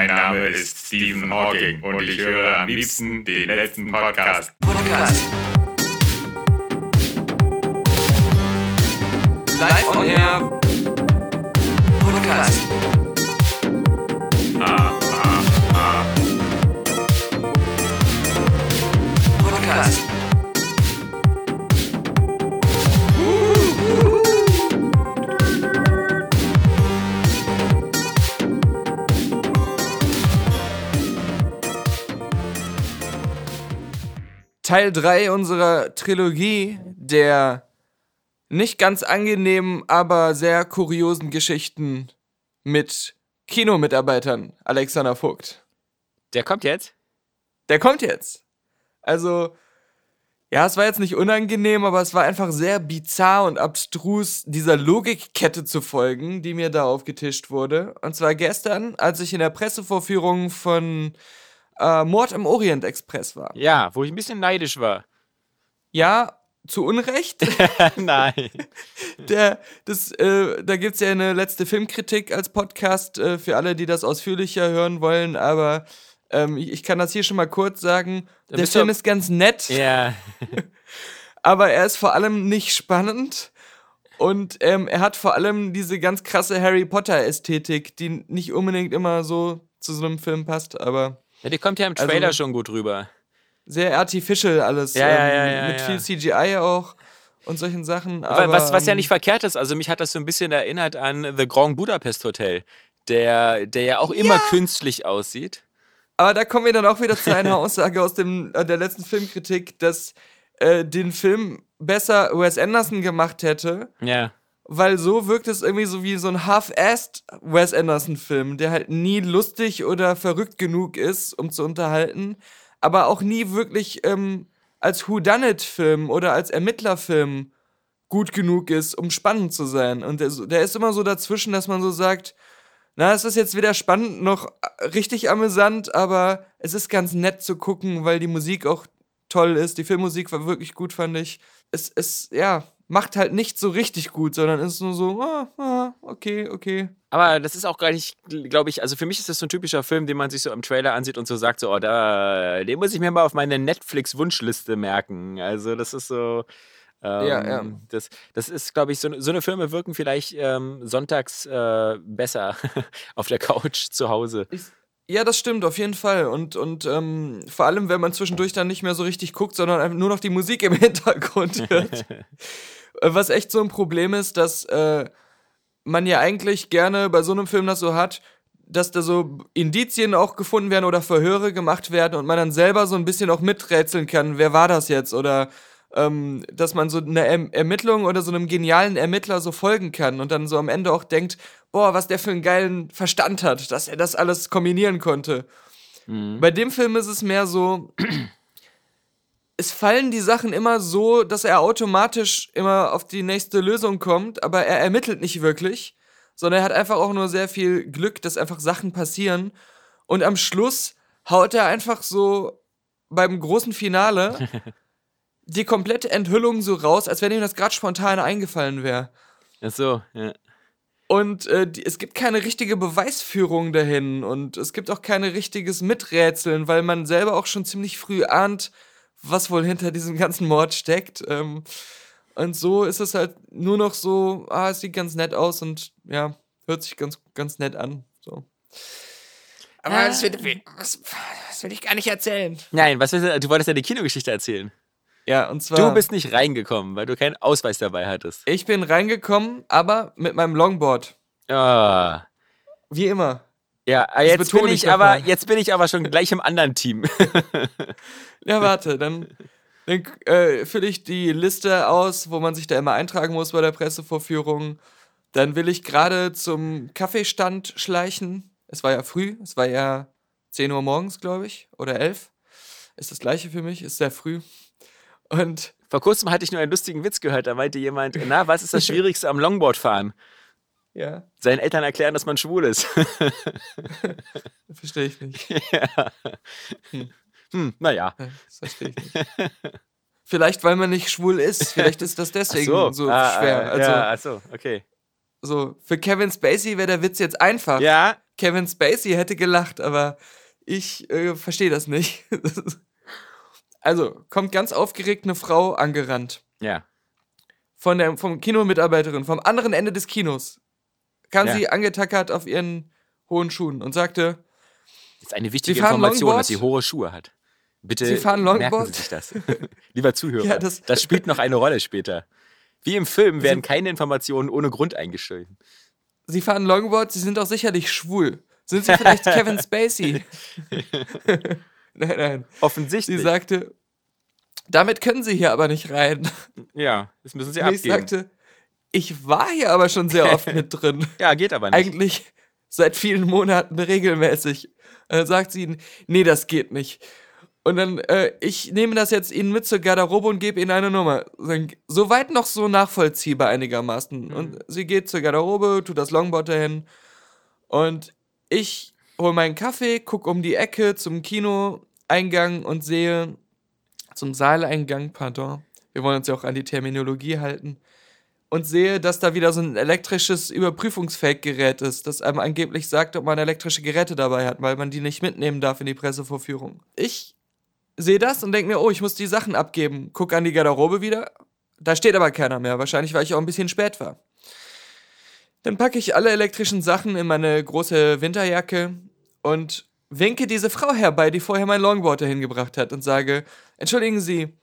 Mein Name ist Stephen Hawking und ich höre am liebsten den letzten Podcast. Podcast. Live on Air. Podcast. Teil 3 unserer Trilogie der nicht ganz angenehmen, aber sehr kuriosen Geschichten mit Kinomitarbeitern Alexander Vogt. Der kommt jetzt? Der kommt jetzt. Also, ja, es war jetzt nicht unangenehm, aber es war einfach sehr bizarr und abstrus, dieser Logikkette zu folgen, die mir da aufgetischt wurde. Und zwar gestern, als ich in der Pressevorführung von äh, Mord im Orient Express war. Ja, wo ich ein bisschen neidisch war. Ja, zu Unrecht. Nein. Der, das, äh, da gibt es ja eine letzte Filmkritik als Podcast äh, für alle, die das ausführlicher hören wollen, aber ähm, ich, ich kann das hier schon mal kurz sagen. Da Der Film ist ganz nett, Ja. aber er ist vor allem nicht spannend. Und ähm, er hat vor allem diese ganz krasse Harry Potter-Ästhetik, die nicht unbedingt immer so zu so einem Film passt, aber ja. Die kommt ja im Also- Trailer schon gut rüber. sehr artificial alles. ähm, Ja, ja, ja, ja, mit ja. viel CGI auch und solchen Sachen. Aber, was, was ja ähm, nicht verkehrt ist, also mich hat das so ein bisschen erinnert an The Grand Budapest Hotel, der, der ja auch immer künstlich aussieht. Aber da kommen wir dann auch wieder zu einer Aussage aus dem, äh, der letzten Filmkritik, dass äh, den Film besser Wes Anderson gemacht hätte, Ja. Weil so wirkt es irgendwie so wie so ein half-assed Wes Anderson-Film, der halt nie lustig oder verrückt genug ist, um zu unterhalten, aber auch nie wirklich ähm, als Whodunit-Film oder als Ermittlerfilm gut genug ist, um spannend zu sein. Und der, der ist immer so dazwischen, dass man so sagt, na, es ist jetzt weder spannend noch richtig amüsant, aber es ist ganz nett zu gucken, weil die Musik auch toll ist. Die Filmmusik war wirklich gut, fand ich. Es, es, ja, macht halt nicht so richtig gut, sondern ist nur so, ah, ah, okay, okay. Aber das ist auch gar nicht, glaube ich, also für mich ist das so ein typischer Film, den man sich so im Trailer ansieht und so sagt, so, oh, da, den muss ich mir mal auf meine Netflix-Wunschliste merken. Also das ist so. Ähm, Ja, ja. Das, das ist, glaube ich, so, so eine Filme wirken vielleicht ähm, sonntags äh, besser auf der Couch zu Hause. Ja, das stimmt, auf jeden Fall. Und, und ähm, vor allem, wenn man zwischendurch dann nicht mehr so richtig guckt, sondern einfach nur noch die Musik im Hintergrund hört. Äh, Was echt so ein Problem ist, dass äh, man ja eigentlich gerne bei so einem Film das so hat, dass da so Indizien auch gefunden werden oder Verhöre gemacht werden und man dann selber so ein bisschen auch miträtseln kann, wer war das jetzt? Oder ähm, dass man so eine erm Ermittlung oder so einem genialen Ermittler so folgen kann und dann so am Ende auch denkt, boah, was der für einen geilen Verstand hat, dass er das alles kombinieren konnte. Bei dem Film ist es mehr so, es fallen die Sachen immer so, dass er automatisch immer auf die nächste Lösung kommt, aber er ermittelt nicht wirklich, sondern er hat einfach auch nur sehr viel Glück, dass einfach Sachen passieren. Und am Schluss haut er einfach so beim großen Finale die komplette Enthüllung so raus, als wenn ihm das gerade spontan eingefallen wäre. Ach so, ja. Und äh, die, es gibt keine richtige Beweisführung dahin und es gibt auch kein richtiges Miträtseln, weil man selber auch schon ziemlich früh ahnt, was wohl hinter diesem ganzen Mord steckt. Ähm, und so ist es halt nur noch so, ah, es sieht ganz nett aus und ja, hört sich ganz, ganz nett an. So. Aber das, will, das, das will ich gar nicht erzählen. Nein, was willst du, du wolltest ja die Kinogeschichte erzählen. Ja, und zwar. Du bist nicht reingekommen, weil du keinen Ausweis dabei hattest. Ich bin reingekommen, aber mit meinem Longboard. Ah. Wie immer. Ja, jetzt betone bin ich aber, jetzt bin ich aber schon gleich im anderen Team. Ja, warte, dann, dann äh, fülle ich die Liste aus, wo man sich da immer eintragen muss bei der Pressevorführung. Dann will ich gerade zum Kaffeestand schleichen. Es war ja früh, es war ja 10 Uhr morgens, glaube ich, oder 11. Ist das gleiche für mich, ist sehr früh. Und Vor kurzem hatte ich nur einen lustigen Witz gehört. Da meinte jemand, na, was ist das Schwierigste am Longboardfahren? ja, Seinen Eltern erklären, dass man schwul ist. verstehe ich nicht. hm, naja. Das verstehe ich nicht. Vielleicht, weil man nicht schwul ist. Vielleicht ist das deswegen so, Ah, schwer. ah, also, ja, ach so, okay. so, für Kevin Spacey wäre der Witz jetzt einfach. Ja, Kevin Spacey hätte gelacht, aber ich äh, verstehe das nicht. Also, kommt ganz aufgeregt eine Frau angerannt. Ja. Von der vom Kinomitarbeiterin, vom anderen Ende des Kinos. Kam Ja. sie angetackert auf ihren hohen Schuhen und sagte, Das ist eine wichtige Information, Longboard? dass sie hohe Schuhe hat. Bitte Sie fahren merken Longboard? Sie sich das. Lieber Zuhörer, Ja, das, das- spielt noch eine Rolle später. Wie im Film werden keine Informationen ohne Grund eingestellt. Sie fahren Longboard, Sie sind doch sicherlich schwul. Sind Sie vielleicht Kevin Spacey? nein, nein. Sie Offensichtlich. sagte, damit können Sie hier aber nicht rein. ja, das müssen sie Und ich abgeben. sagte, ich war hier aber schon sehr oft mit drin. ja, geht aber nicht. Eigentlich seit vielen Monaten regelmäßig. Und dann sagt sie, nee, das geht nicht. Und dann, äh, ich nehme das jetzt Ihnen mit zur Garderobe und gebe Ihnen eine Nummer. Soweit noch so nachvollziehbar einigermaßen. Und sie geht zur Garderobe, tut das Longboard dahin. Und ich hole meinen Kaffee, gucke um die Ecke zum Kinoeingang und sehe, zum Saaleingang, pardon. Wir wollen uns ja auch an die Terminologie halten. Und sehe, dass da wieder so ein elektrisches Überprüfungsfake-Gerät ist, das einem angeblich sagt, ob man elektrische Geräte dabei hat, weil man die nicht mitnehmen darf in die Pressevorführung. Ich sehe das und denke mir, oh, ich muss die Sachen abgeben. Guck an die Garderobe wieder. Da steht aber keiner mehr. Wahrscheinlich, weil ich auch ein bisschen spät war. Dann packe ich alle elektrischen Sachen in meine große Winterjacke und winke diese Frau herbei, die vorher mein Longboard dahin gebracht hat und sage, entschuldigen Sie,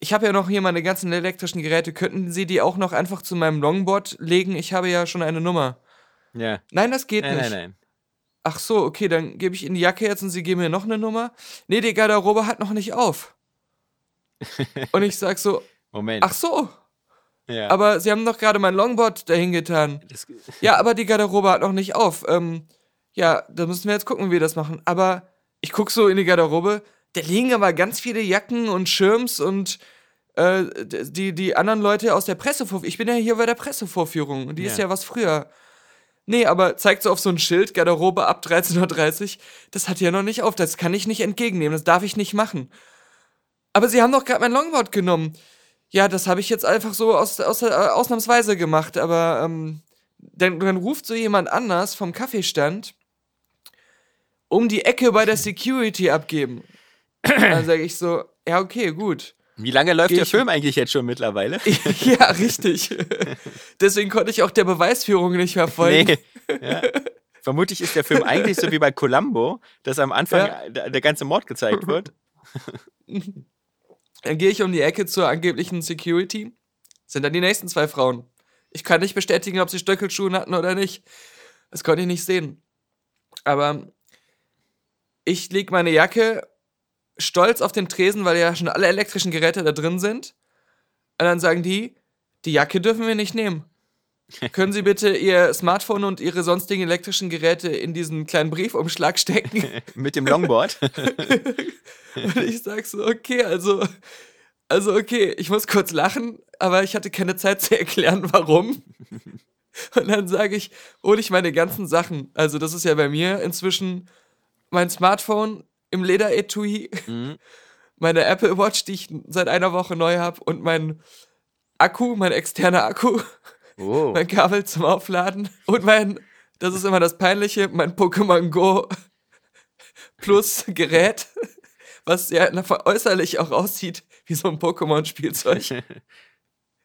ich habe ja noch hier meine ganzen elektrischen Geräte, könnten Sie die auch noch einfach zu meinem Longboard legen? Ich habe ja schon eine Nummer. Ja. Nein, das geht Nein, nicht. nein, nein. Ach so, okay, dann gebe ich Ihnen die Jacke jetzt und Sie geben mir noch eine Nummer. Nee, die Garderobe hat noch nicht auf. und ich sag so, Moment. ach so, ja. aber Sie haben doch gerade mein Longboard dahin getan. Ja, aber die Garderobe hat noch nicht auf. Ähm, ja, da müssen wir jetzt gucken, wie wir das machen. Aber ich guck so in die Garderobe, da liegen aber ganz viele Jacken und Schirms und äh, die, die anderen Leute aus der Pressevorführung. Ich bin ja hier bei der Pressevorführung und die ist Ja. ja was früher. Nee, aber zeigt so auf so ein Schild, Garderobe ab 13.30 Uhr. Das hat ja noch nicht auf, das kann ich nicht entgegennehmen, das darf ich nicht machen. Aber sie haben doch gerade mein Longboard genommen. Ja, das habe ich jetzt einfach so aus, aus, äh, ausnahmsweise gemacht, aber ähm, dann, dann ruft so jemand anders vom Kaffeestand um die Ecke bei der Security abgeben. dann sage ich so, ja, okay, gut. wie lange läuft Geh der Film eigentlich jetzt schon mittlerweile? ja, richtig. Deswegen konnte ich auch der Beweisführung nicht mehr folgen. Nee. Ja. Vermutlich ist der Film eigentlich so wie bei Columbo, dass am Anfang Ja. der, der ganze Mord gezeigt wird. Dann gehe ich um die Ecke zur angeblichen Security. Sind dann die nächsten zwei Frauen. Ich kann nicht bestätigen, ob sie Stöckelschuhe hatten oder nicht. Das konnte ich nicht sehen. Aber ich lege meine Jacke stolz auf den Tresen, weil ja schon alle elektrischen Geräte da drin sind. Und dann sagen die, die Jacke dürfen wir nicht nehmen. Können Sie bitte Ihr Smartphone und Ihre sonstigen elektrischen Geräte in diesen kleinen Briefumschlag stecken? Mit dem Longboard. Und ich sag so, okay, also, also okay, ich muss kurz lachen, aber ich hatte keine Zeit zu erklären, warum. Und dann sage ich, hole ich meine ganzen Sachen. Also das ist ja bei mir inzwischen mein Smartphone im Lederetui, Mhm. meine Apple Watch, die ich seit einer Woche neu habe und mein Akku, mein externer Akku, Oh. mein Kabel zum Aufladen und mein, das ist immer das Peinliche, mein Pokémon Go Plus Gerät, was ja äußerlich auch aussieht wie so ein Pokémon-Spielzeug.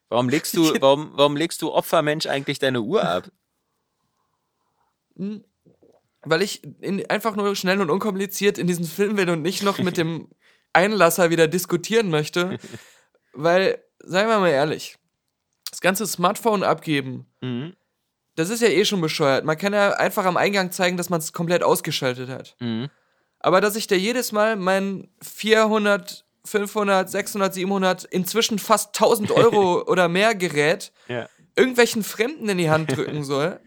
Warum legst du, warum, warum legst du Opfermensch eigentlich deine Uhr ab? Weil ich in, einfach nur schnell und unkompliziert in diesen Film will und nicht noch mit dem Einlasser wieder diskutieren möchte. Weil, seien wir mal ehrlich, das ganze Smartphone abgeben, Mhm. das ist ja eh schon bescheuert. Man kann ja einfach am Eingang zeigen, dass man es komplett ausgeschaltet hat. Mhm. Aber dass ich da jedes Mal mein 400, 500, 600, 700, inzwischen fast 1000 Euro oder mehr Gerät Ja. irgendwelchen Fremden in die Hand drücken soll,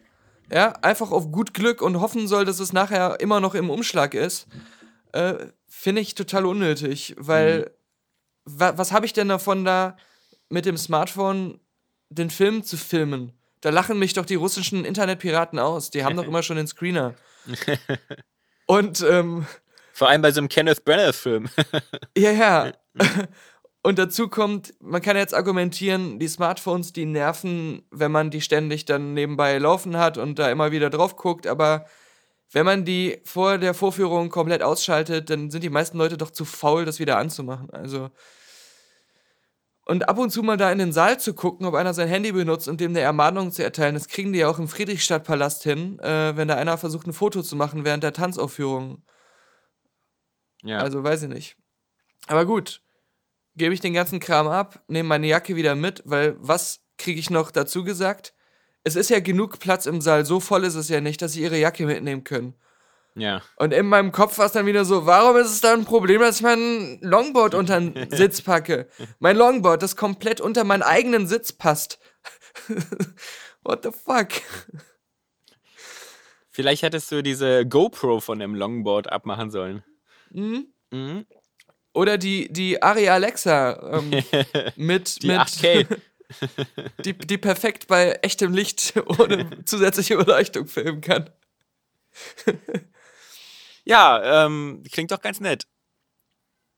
ja, einfach auf gut Glück und hoffen soll, dass es nachher immer noch im Umschlag ist, äh, finde ich total unnötig, weil wa was habe ich denn davon da mit dem Smartphone den Film zu filmen? Da lachen mich doch die russischen Internetpiraten aus. Die haben doch immer schon den Screener. Und ähm, Vor allem bei so einem Kenneth Branagh-Film. ja, ja. Und dazu kommt, man kann jetzt argumentieren, die Smartphones, die nerven, wenn man die ständig dann nebenbei laufen hat und da immer wieder drauf guckt, aber wenn man die vor der Vorführung komplett ausschaltet, dann sind die meisten Leute doch zu faul, das wieder anzumachen. Also. Und ab und zu mal da in den Saal zu gucken, ob einer sein Handy benutzt und dem eine Ermahnung zu erteilen, das kriegen die ja auch im Friedrichstadtpalast hin, äh, wenn da einer versucht, ein Foto zu machen während der Tanzaufführung. Ja. Also weiß ich nicht. Aber gut, gebe ich den ganzen Kram ab, nehme meine Jacke wieder mit, weil was kriege ich noch dazu gesagt? Es ist ja genug Platz im Saal, so voll ist es ja nicht, dass sie ihre Jacke mitnehmen können. ja. Und in meinem Kopf war es dann wieder so, warum ist es da ein Problem, dass ich mein Longboard unter den Sitz packe? Mein Longboard, das komplett unter meinen eigenen Sitz passt. What the fuck? Vielleicht hättest du diese GoPro von dem Longboard abmachen sollen. Mhm. Mhm. Oder die, die Ari Alexa ähm, mit, Die mit 8K. die, die perfekt bei echtem Licht ohne zusätzliche Beleuchtung filmen kann. Ja, ähm, klingt doch ganz nett.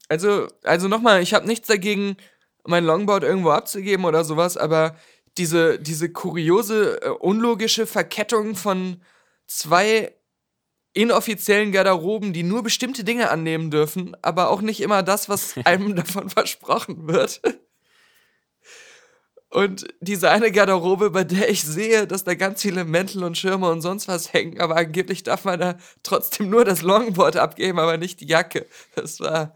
Also, also nochmal, ich habe nichts dagegen, mein Longboard irgendwo abzugeben oder sowas, aber diese, diese kuriose, äh, unlogische Verkettung von zwei inoffiziellen Garderoben, die nur bestimmte Dinge annehmen dürfen, aber auch nicht immer das, was einem davon versprochen wird. Und diese eine Garderobe, bei der ich sehe, dass da ganz viele Mäntel und Schirme und sonst was hängen, aber angeblich darf man da trotzdem nur das Longboard abgeben, aber nicht die Jacke. Das war.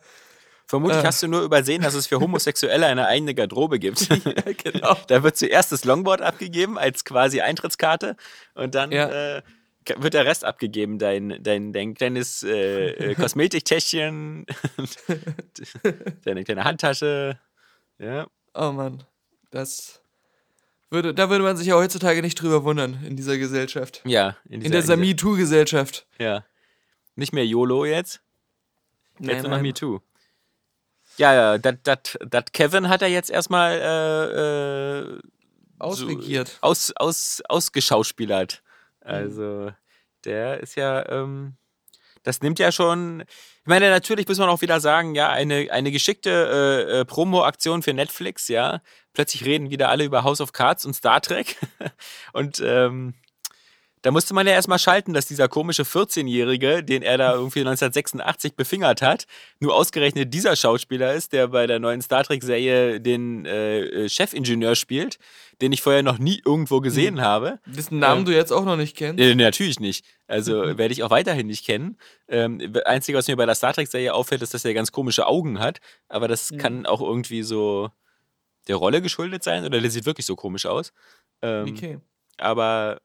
Vermutlich Äh. hast du nur übersehen, dass es für Homosexuelle eine eigene Garderobe gibt. genau. Da wird zuerst das Longboard abgegeben als quasi Eintrittskarte und dann Ja. äh, wird der Rest abgegeben. Dein, dein, dein kleines äh, äh, Kosmetiktäschchen, deine kleine Handtasche. Ja. Oh Mann. Das. Würde, da würde man sich ja heutzutage nicht drüber wundern in dieser Gesellschaft. Ja, In dieser- dieser MeToo-Gesellschaft. Ja. Nicht mehr YOLO jetzt, Nee, jetzt nur noch nein. MeToo. Ja, ja, das Kevin hat er jetzt erstmal äh, äh, Ausregiert. So, aus, aus, ausgeschauspielert. Also, der ist ja, ähm, das nimmt ja schon. Ich meine, natürlich muss man auch wieder sagen, ja, eine, eine geschickte äh, äh, Promo-Aktion für Netflix, ja. Plötzlich reden wieder alle über House of Cards und Star Trek. und ähm, da musste man ja erstmal schalten, dass dieser komische 14-Jährige, den er da irgendwie 1986 befingert hat, nur ausgerechnet dieser Schauspieler ist, der bei der neuen Star Trek-Serie den äh, Chefingenieur spielt, den ich vorher noch nie irgendwo gesehen habe. Dessen Namen Ähm, du jetzt auch noch nicht kennst. Äh, natürlich nicht. Also werde ich auch weiterhin nicht kennen. Ähm, Einzige, was mir bei der Star Trek-Serie auffällt, ist, dass er ganz komische Augen hat. Aber das kann auch irgendwie so der Rolle geschuldet sein oder der sieht wirklich so komisch aus. Ähm, Okay. aber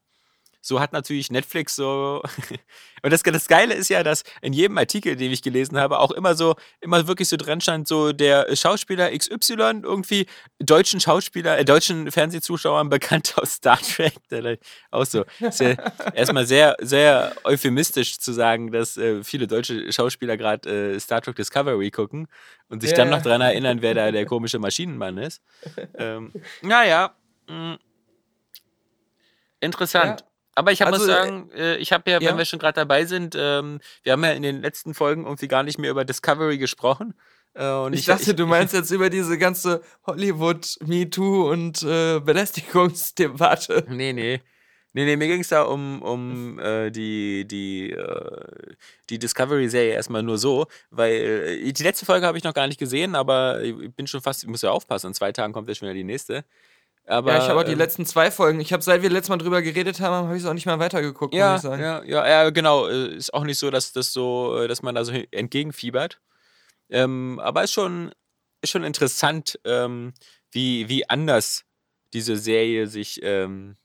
so hat natürlich Netflix so. Und das, das Geile ist ja, dass in jedem Artikel, den ich gelesen habe, auch immer so, immer wirklich so dran stand, so der Schauspieler XY, irgendwie deutschen Schauspieler, äh, deutschen Fernsehzuschauern bekannt aus Star Trek. Auch so. Ja erstmal sehr, sehr euphemistisch zu sagen, dass äh, viele deutsche Schauspieler gerade äh, Star Trek Discovery gucken und sich Ja, dann noch dran erinnern, wer da der komische Maschinenmann ist. ähm, naja. mh. Interessant. Ja. Aber ich hab, Also, muss sagen, äh, ich habe ja, ja. wenn wir schon gerade dabei sind, ähm, wir haben ja in den letzten Folgen irgendwie gar nicht mehr über Discovery gesprochen. Äh, und Ich dachte, du meinst jetzt über diese ganze Hollywood, MeToo und äh, Belästigungsdebatte. Nee, nee. Nee, nee, mir ging es da um, um äh, die, die, äh, die Discovery-Serie erstmal nur so, weil äh, die letzte Folge habe ich noch gar nicht gesehen, aber ich bin schon fast, ich muss ja aufpassen, in zwei Tagen kommt ja schon wieder die nächste. Aber, ja, ich habe auch die ähm, letzten zwei Folgen. Ich habe, seit wir letztes Mal drüber geredet haben, habe ich es auch nicht mal weitergeguckt, Ja, muss ich sagen. ja, ja, ja, genau. äh, Ist auch nicht so, dass das so, äh, dass man da so entgegenfiebert. Ähm, aber ist schon, ist schon interessant, ähm, wie, wie anders diese Serie sich ähm,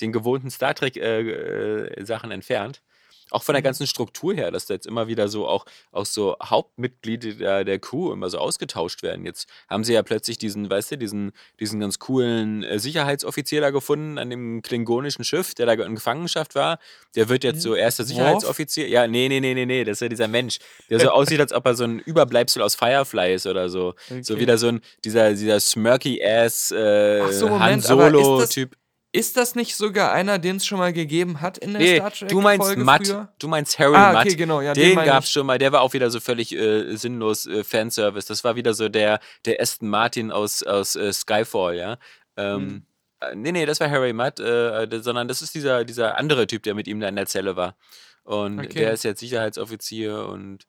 den gewohnten Star Trek äh, äh, entfernt. Auch von der ganzen Struktur her, dass da jetzt immer wieder so auch, auch so Hauptmitglieder der, der Crew immer so ausgetauscht werden. Jetzt haben sie ja plötzlich diesen, weißt du, diesen, diesen ganz coolen äh, Sicherheitsoffizier da gefunden an dem klingonischen Schiff, der da in Gefangenschaft war. Der wird jetzt so erster Sicherheitsoffizier. Ja, nee, nee, nee, nee, nee, das ist ja dieser Mensch, der so aussieht, als ob er so ein Überbleibsel aus Firefly ist oder so. So Okay. wieder so ein, dieser, dieser smirky-ass äh, so, Han Solo-Typ. Ist das nicht sogar einer, den es schon mal gegeben hat in der Nee, Star Trek du meinst Folge Matt. früher? Du meinst Harry Ah, Matt. okay, genau, ja, den den gab's ich. schon mal. Der war auch wieder so völlig äh, sinnlos äh, Fanservice. Das war wieder so der, der Aston Martin aus, aus äh, Skyfall, ja. Ähm, Hm. äh, Nee, nee, das war Harry Mudd, äh, d- sondern das ist dieser, dieser andere Typ, der mit ihm da in der Zelle war. Und Okay. der ist jetzt Sicherheitsoffizier und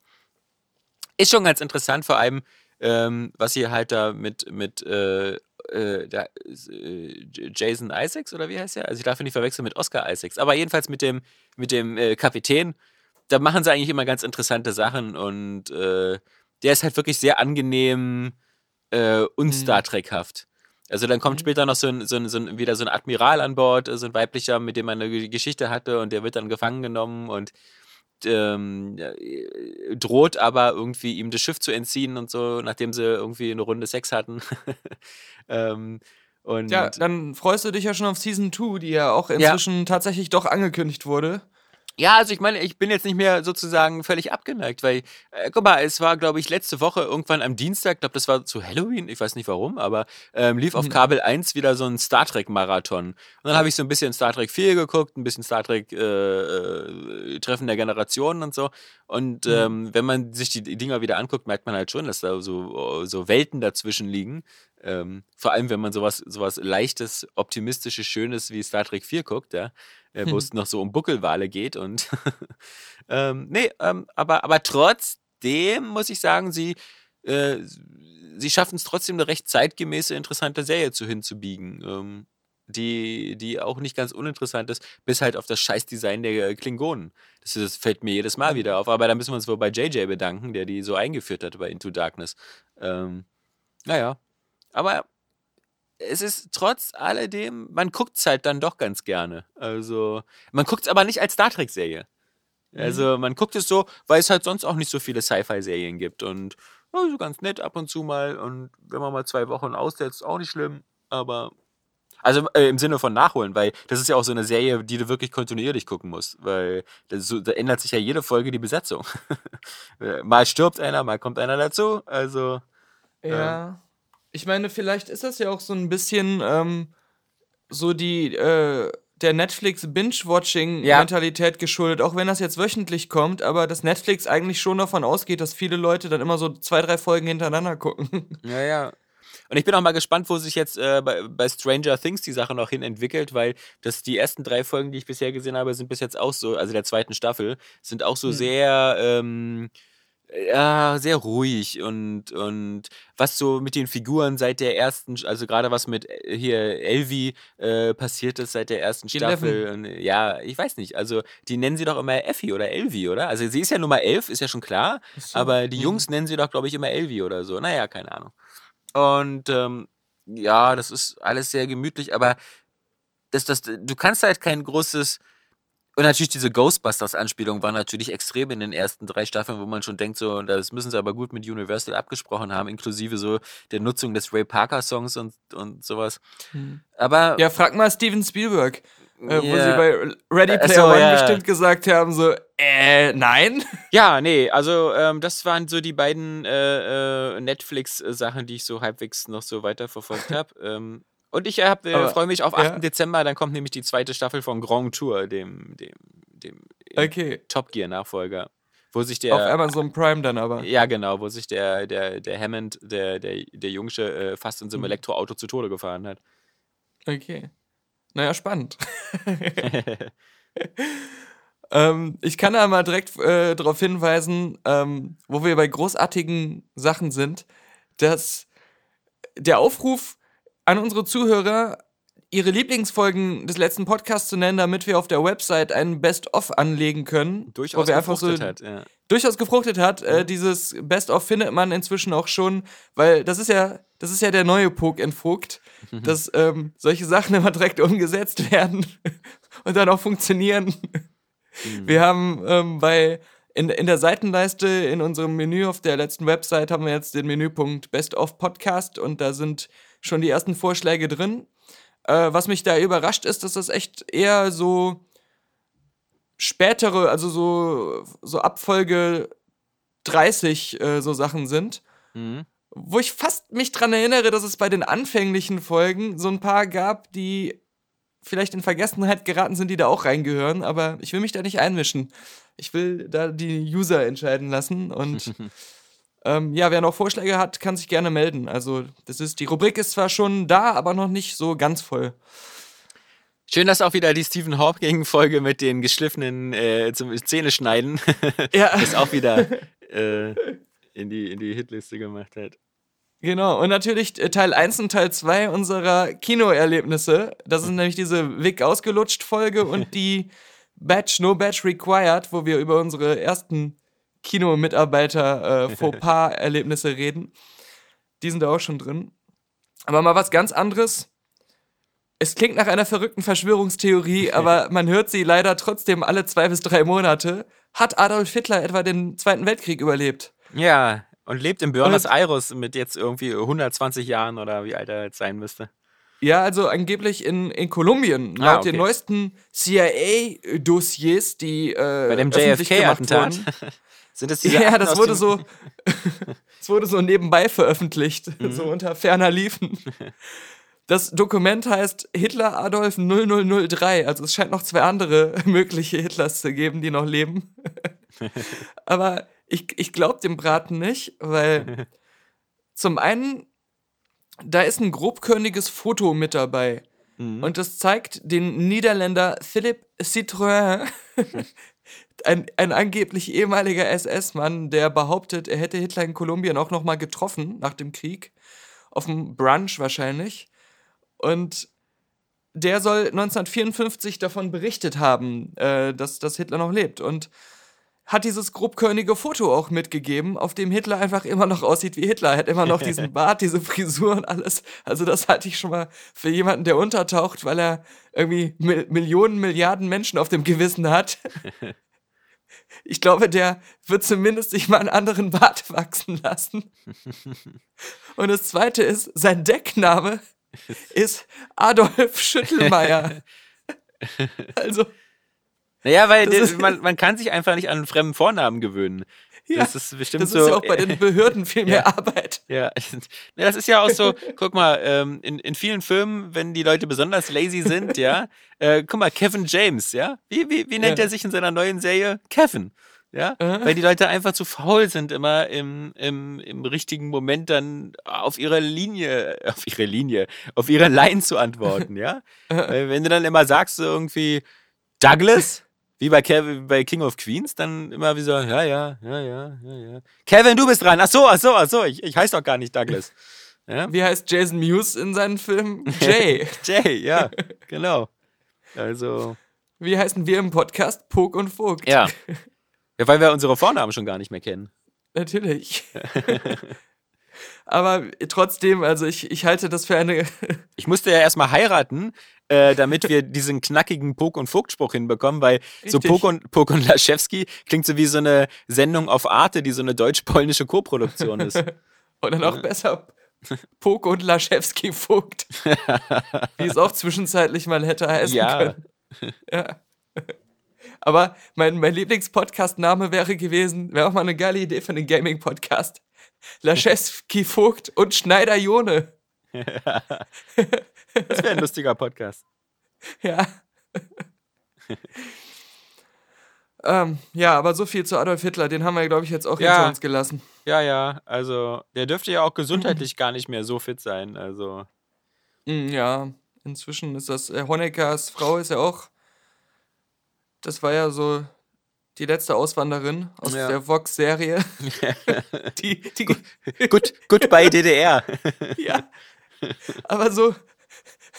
ist schon ganz interessant, vor allem, ähm, was hier halt da mit, mit äh, äh, da, äh, Jason Isaacs oder wie heißt er? Also ich darf ihn nicht verwechseln mit Oscar Isaacs, aber jedenfalls mit dem, mit dem äh, Kapitän, da machen sie eigentlich immer ganz interessante Sachen und äh, der ist halt wirklich sehr angenehm äh, und Star Trek-haft. Also dann kommt später noch so ein, so ein, so ein, wieder so ein Admiral an Bord, so ein weiblicher, mit dem man eine Ge- Geschichte hatte und der wird dann gefangen genommen und ähm, äh, droht aber irgendwie ihm das Schiff zu entziehen und so, nachdem sie irgendwie eine Runde Sex hatten. ähm, und Ja, dann freust du dich ja schon auf Season 2, die ja auch inzwischen tatsächlich doch angekündigt wurde. Ja, also ich meine, ich bin jetzt nicht mehr sozusagen völlig abgeneigt, weil, äh, guck mal, es war, glaube ich, letzte Woche irgendwann am Dienstag, glaube das war zu Halloween, ich weiß nicht warum, aber ähm, lief auf Kabel 1 wieder so ein Star Trek-Marathon. Und dann habe ich so ein bisschen Star Trek 4 geguckt, ein bisschen Star Trek äh, äh, Treffen der Generationen und so. Und ähm, wenn man sich die, die Dinger wieder anguckt, merkt man halt schon, dass da so, so Welten dazwischen liegen. Ähm, vor allem, wenn man sowas, sowas leichtes, optimistisches, schönes wie Star Trek 4 guckt, ja, äh, wo es noch so um Buckelwale geht und ähm, nee, ähm, aber, aber trotzdem muss ich sagen, sie, äh, sie schaffen es trotzdem eine recht zeitgemäße, interessante Serie zu hinzubiegen. Ähm, die, die auch nicht ganz uninteressant ist, bis halt auf das Scheißdesign der äh, Klingonen. Das, das fällt mir jedes Mal wieder auf. Aber da müssen wir uns wohl bei JJ bedanken, der die so eingeführt hat bei Into Darkness. Ähm, naja. Aber es ist trotz alledem, man guckt es halt dann doch ganz gerne. Also, man guckt es aber nicht als Star Trek-Serie. Also, man guckt es so, weil es halt sonst auch nicht so viele Sci-Fi-Serien gibt. Und so ganz nett ab und zu mal. Und wenn man mal zwei Wochen aussetzt, auch nicht schlimm. Aber. Also äh, im Sinne von nachholen, weil das ist ja auch so eine Serie, die du wirklich kontinuierlich gucken musst, weil so, da ändert sich ja jede Folge die Besetzung. mal stirbt einer, mal kommt einer dazu, also Ja. Ich meine, vielleicht ist das ja auch so ein bisschen ähm, so die äh, der Netflix Binge-Watching-Mentalität geschuldet, auch wenn das jetzt wöchentlich kommt, aber dass Netflix eigentlich schon davon ausgeht, dass viele Leute dann immer so zwei, drei Folgen hintereinander gucken. Ja, ja. Und ich bin auch mal gespannt, wo sich jetzt äh, bei, bei Stranger Things die Sache noch hin entwickelt, weil das die ersten drei Folgen, die ich bisher gesehen habe, sind bis jetzt auch so, also der zweiten Staffel, sind auch so sehr, ähm, ja, sehr ruhig und, und was so mit den Figuren seit der ersten, also gerade was mit äh, hier Elvi äh, passiert ist seit der ersten Staffel. Und, äh, ja, ich weiß nicht. Also die nennen sie doch immer Effi oder Elvi, oder? Also sie ist ja Nummer 11, ist ja schon klar. so. Aber die Mhm. Jungs nennen sie doch, glaube ich, immer Elvi oder so. Naja, keine Ahnung. Und ähm, ja, das ist alles sehr gemütlich, aber das, das, du kannst halt kein großes. Und natürlich diese Ghostbusters-Anspielung war natürlich extrem in den ersten drei Staffeln, wo man schon denkt, so, das müssen sie aber gut mit Universal abgesprochen haben, inklusive so der Nutzung des Ray Parker-Songs und, und sowas. Aber Ja, frag mal Steven Spielberg, äh, wo sie bei Ready Ach so, Player One ja. bestimmt gesagt haben, so, äh, nein. Ja, nee, also ähm, das waren so die beiden äh, äh, Netflix-Sachen, die ich so halbwegs noch so weiterverfolgt habe. ähm, und ich äh, Aber, freue mich auf 8. ja. Dezember, dann kommt nämlich die zweite Staffel von Grand Tour, dem, dem, dem Okay. Top Gear-Nachfolger. Wo sich der. Auf Amazon Prime dann aber. Ja, genau, wo sich der, der, der Hammond, der, der, der Jungsche, äh, fast in so einem Mhm. Elektroauto zu Tode gefahren hat. Okay. Naja, spannend. ähm, ich kann da mal direkt äh, darauf hinweisen, ähm, wo wir bei großartigen Sachen sind, dass der Aufruf an unsere Zuhörer, ihre Lieblingsfolgen des letzten Podcasts zu nennen, damit wir auf der Website einen Best-of anlegen können. Durchaus wo wir einfach so gefruchtet hat. Ja. durchaus gefruchtet hat. Äh, dieses Best-of findet man inzwischen auch schon, weil das ist ja, das ist ja der neue Pok entfugt, dass ähm, solche Sachen immer direkt umgesetzt werden und dann auch funktionieren. Wir haben ähm, bei in, in der Seitenleiste in unserem Menü auf der letzten Website haben wir jetzt den Menüpunkt Best of Podcast und da sind schon die ersten Vorschläge drin. Äh, was mich da überrascht ist, dass das echt eher so spätere, also so, so Abfolge 30 äh, so Sachen sind. Mhm. Wo ich fast mich dran erinnere, dass es bei den anfänglichen Folgen so ein paar gab, die vielleicht in Vergessenheit geraten sind, die da auch reingehören, aber ich will mich da nicht einmischen. Ich will da die User entscheiden lassen und ähm, ja, wer noch Vorschläge hat, kann sich gerne melden. Also, das ist, die Rubrik ist zwar schon da, aber noch nicht so ganz voll. Schön, dass auch wieder die Stephen Hawking-Folge mit den geschliffenen äh, zum Zähneschneiden Ja. das auch wieder äh, in, die, in die Hitliste gemacht hat. Genau, und natürlich äh, Teil 1 und Teil 2 unserer Kinoerlebnisse. Das ist nämlich diese Wick ausgelutscht Folge und die Batch, No Batch Required, wo wir über unsere ersten Kinomitarbeiter äh, Fauxpas-Erlebnisse reden. Die sind da auch schon drin. Aber mal was ganz anderes. Es klingt nach einer verrückten Verschwörungstheorie, aber man hört sie leider trotzdem alle zwei bis drei Monate. Hat Adolf Hitler etwa den Zweiten Weltkrieg überlebt? Ja, und lebt in Buenos Aires mit jetzt irgendwie 120 Jahren oder wie alt er jetzt sein müsste. Ja, also angeblich in, in Kolumbien. Ah, Laut den okay. neuesten CIA-Dossiers, die äh, Bei dem JFK-Attentat. Sind es diese Ja, das wurde so, das wurde so nebenbei veröffentlicht, Mhm. so unter ferner Liefen. Das Dokument heißt Hitler Adolf 0003, also es scheint noch zwei andere mögliche Hitlers zu geben, die noch leben. Aber ich, ich glaube dem Braten nicht, weil zum einen, da ist ein grobkörniges Foto mit dabei. Mhm. Und das zeigt den Niederländer Philipp Citroën, ein, ein angeblich ehemaliger SS-Mann, der behauptet, er hätte Hitler in Kolumbien auch nochmal getroffen nach dem Krieg. Auf dem Brunch wahrscheinlich. Und der soll 1954 davon berichtet haben, äh, dass, dass Hitler noch lebt. Und hat dieses grobkörnige Foto auch mitgegeben, auf dem Hitler einfach immer noch aussieht wie Hitler. Er hat immer noch diesen Bart, diese Frisur und alles. Also das halte ich schon mal für jemanden, der untertaucht, weil er irgendwie Mil Millionen, Milliarden Menschen auf dem Gewissen hat. Ich glaube, der wird zumindest sich mal einen anderen Bart wachsen lassen. Und das Zweite ist, sein Deckname ist Adolf Schüttelmeier. Also, Naja, weil ist- man, man kann sich einfach nicht an einen fremden Vornamen gewöhnen. ja, das ist bestimmt das so. ist ja auch bei den Behörden viel mehr Ja. Arbeit. Ja, das ist ja auch so, guck mal, ähm, in, in vielen Filmen, wenn die Leute besonders lazy sind, ja, äh, guck mal, Kevin James, ja, wie, wie, wie nennt er sich in seiner neuen Serie? Kevin, ja, Aha. weil die Leute einfach zu faul sind, immer im, im, im richtigen Moment dann auf ihre Linie, auf ihre Linie, auf ihre Line zu antworten, ja, weil wenn du dann immer sagst so irgendwie Douglas, wie bei, Kevin, bei King of Queens, dann immer wie so, ja, ja, ja, ja, ja, ja. Kevin, du bist dran. Ach so, ach so, ach so, ich, ich heiße doch gar nicht Douglas. Ja? Wie heißt Jason Mewes in seinen Filmen? Jay. Jay, ja, genau. Also, Wie heißen wir im Podcast? Pog und Vogt. ja. ja. Weil wir unsere Vornamen schon gar nicht mehr kennen. Natürlich. Aber trotzdem, also ich, ich halte das für eine. Ich musste ja erstmal heiraten, äh, damit wir diesen knackigen Pog- und Vogt-Spruch hinbekommen, weil so Richtig. Pog und, Pog und Laschewski klingt so wie so eine Sendung auf Arte, die so eine deutsch-polnische Koproduktion ist. Oder noch besser, Pog und Laschewski Vogt. Wie es auch zwischenzeitlich mal hätte heißen Ja. können. Ja. Aber mein, mein Lieblingspodcast-Name wäre gewesen, wäre auch mal eine geile Idee für einen Gaming-Podcast. Laschewski Vogt und Schneider Jone. Das wäre ein lustiger Podcast. Ja. ähm, ja, aber so viel zu Adolf Hitler, den haben wir, glaube ich, jetzt auch Ja. hinter uns gelassen. Ja, ja, also der dürfte ja auch gesundheitlich gar nicht mehr so fit sein. Also, Mm, ja, inzwischen ist das, äh, Honeckers Frau ist ja auch, das war ja so die letzte Auswanderin aus Ja. der Vox-Serie. die, die, gut, gut bei DDR. ja. Aber so,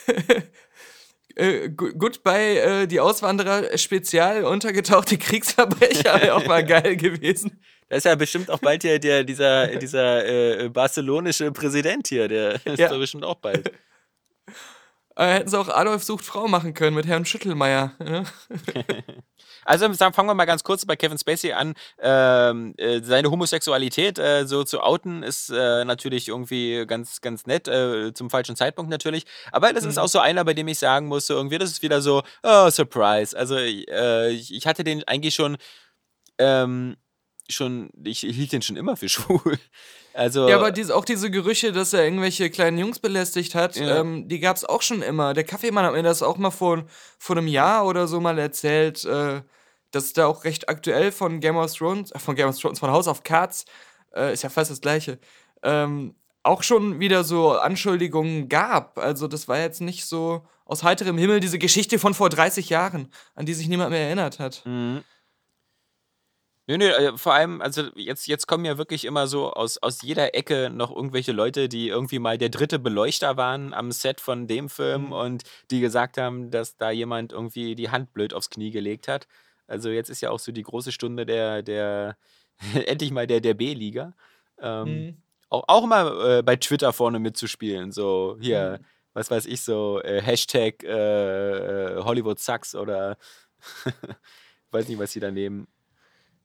äh, gut bei äh, die Auswanderer spezial untergetauchte Kriegsverbrecher wäre auch mal geil gewesen. Da ist ja bestimmt auch bald hier der, dieser, dieser äh, barcelonische Präsident hier, der ist Ja. da bestimmt auch bald. Äh, hätten sie auch Adolf sucht Frau machen können mit Herrn Schüttelmeier. Ne? Also fangen wir mal ganz kurz bei Kevin Spacey an. Ähm, äh, seine Homosexualität äh, so zu outen ist äh, natürlich irgendwie ganz, ganz nett, äh, zum falschen Zeitpunkt natürlich. Aber das ist auch so einer, bei dem ich sagen muss, so irgendwie, das ist wieder so, oh, Surprise. Also äh, ich, ich hatte den eigentlich schon, ähm, schon, ich hielt den schon immer für schwul. Also, Ja, aber diese, auch diese Gerüche, dass er irgendwelche kleinen Jungs belästigt hat, Ja. ähm, die gab es auch schon immer. Der Kaffeemann hat mir das auch mal vor, vor einem Jahr oder so mal erzählt. Äh, das ist da auch recht aktuell von Game of Thrones, äh, von Game of Thrones, von House of Cards, äh, ist ja fast das gleiche. Ähm, auch schon wieder so Anschuldigungen gab. Also das war jetzt nicht so aus heiterem Himmel diese Geschichte von vor 30 Jahren, an die sich niemand mehr erinnert hat. Mhm. Nö, nö, äh, vor allem, also jetzt, jetzt kommen ja wirklich immer so aus, aus jeder Ecke noch irgendwelche Leute, die irgendwie mal der dritte Beleuchter waren am Set von dem Film Mhm. und die gesagt haben, dass da jemand irgendwie die Hand blöd aufs Knie gelegt hat. Also jetzt ist ja auch so die große Stunde der, der endlich mal der, der B-Liga. Ähm, Mhm. auch, auch mal äh, bei Twitter vorne mitzuspielen. So, hier, Mhm. was weiß ich, so äh, Hashtag äh, äh, Hollywood sucks oder weiß nicht, was sie da nehmen.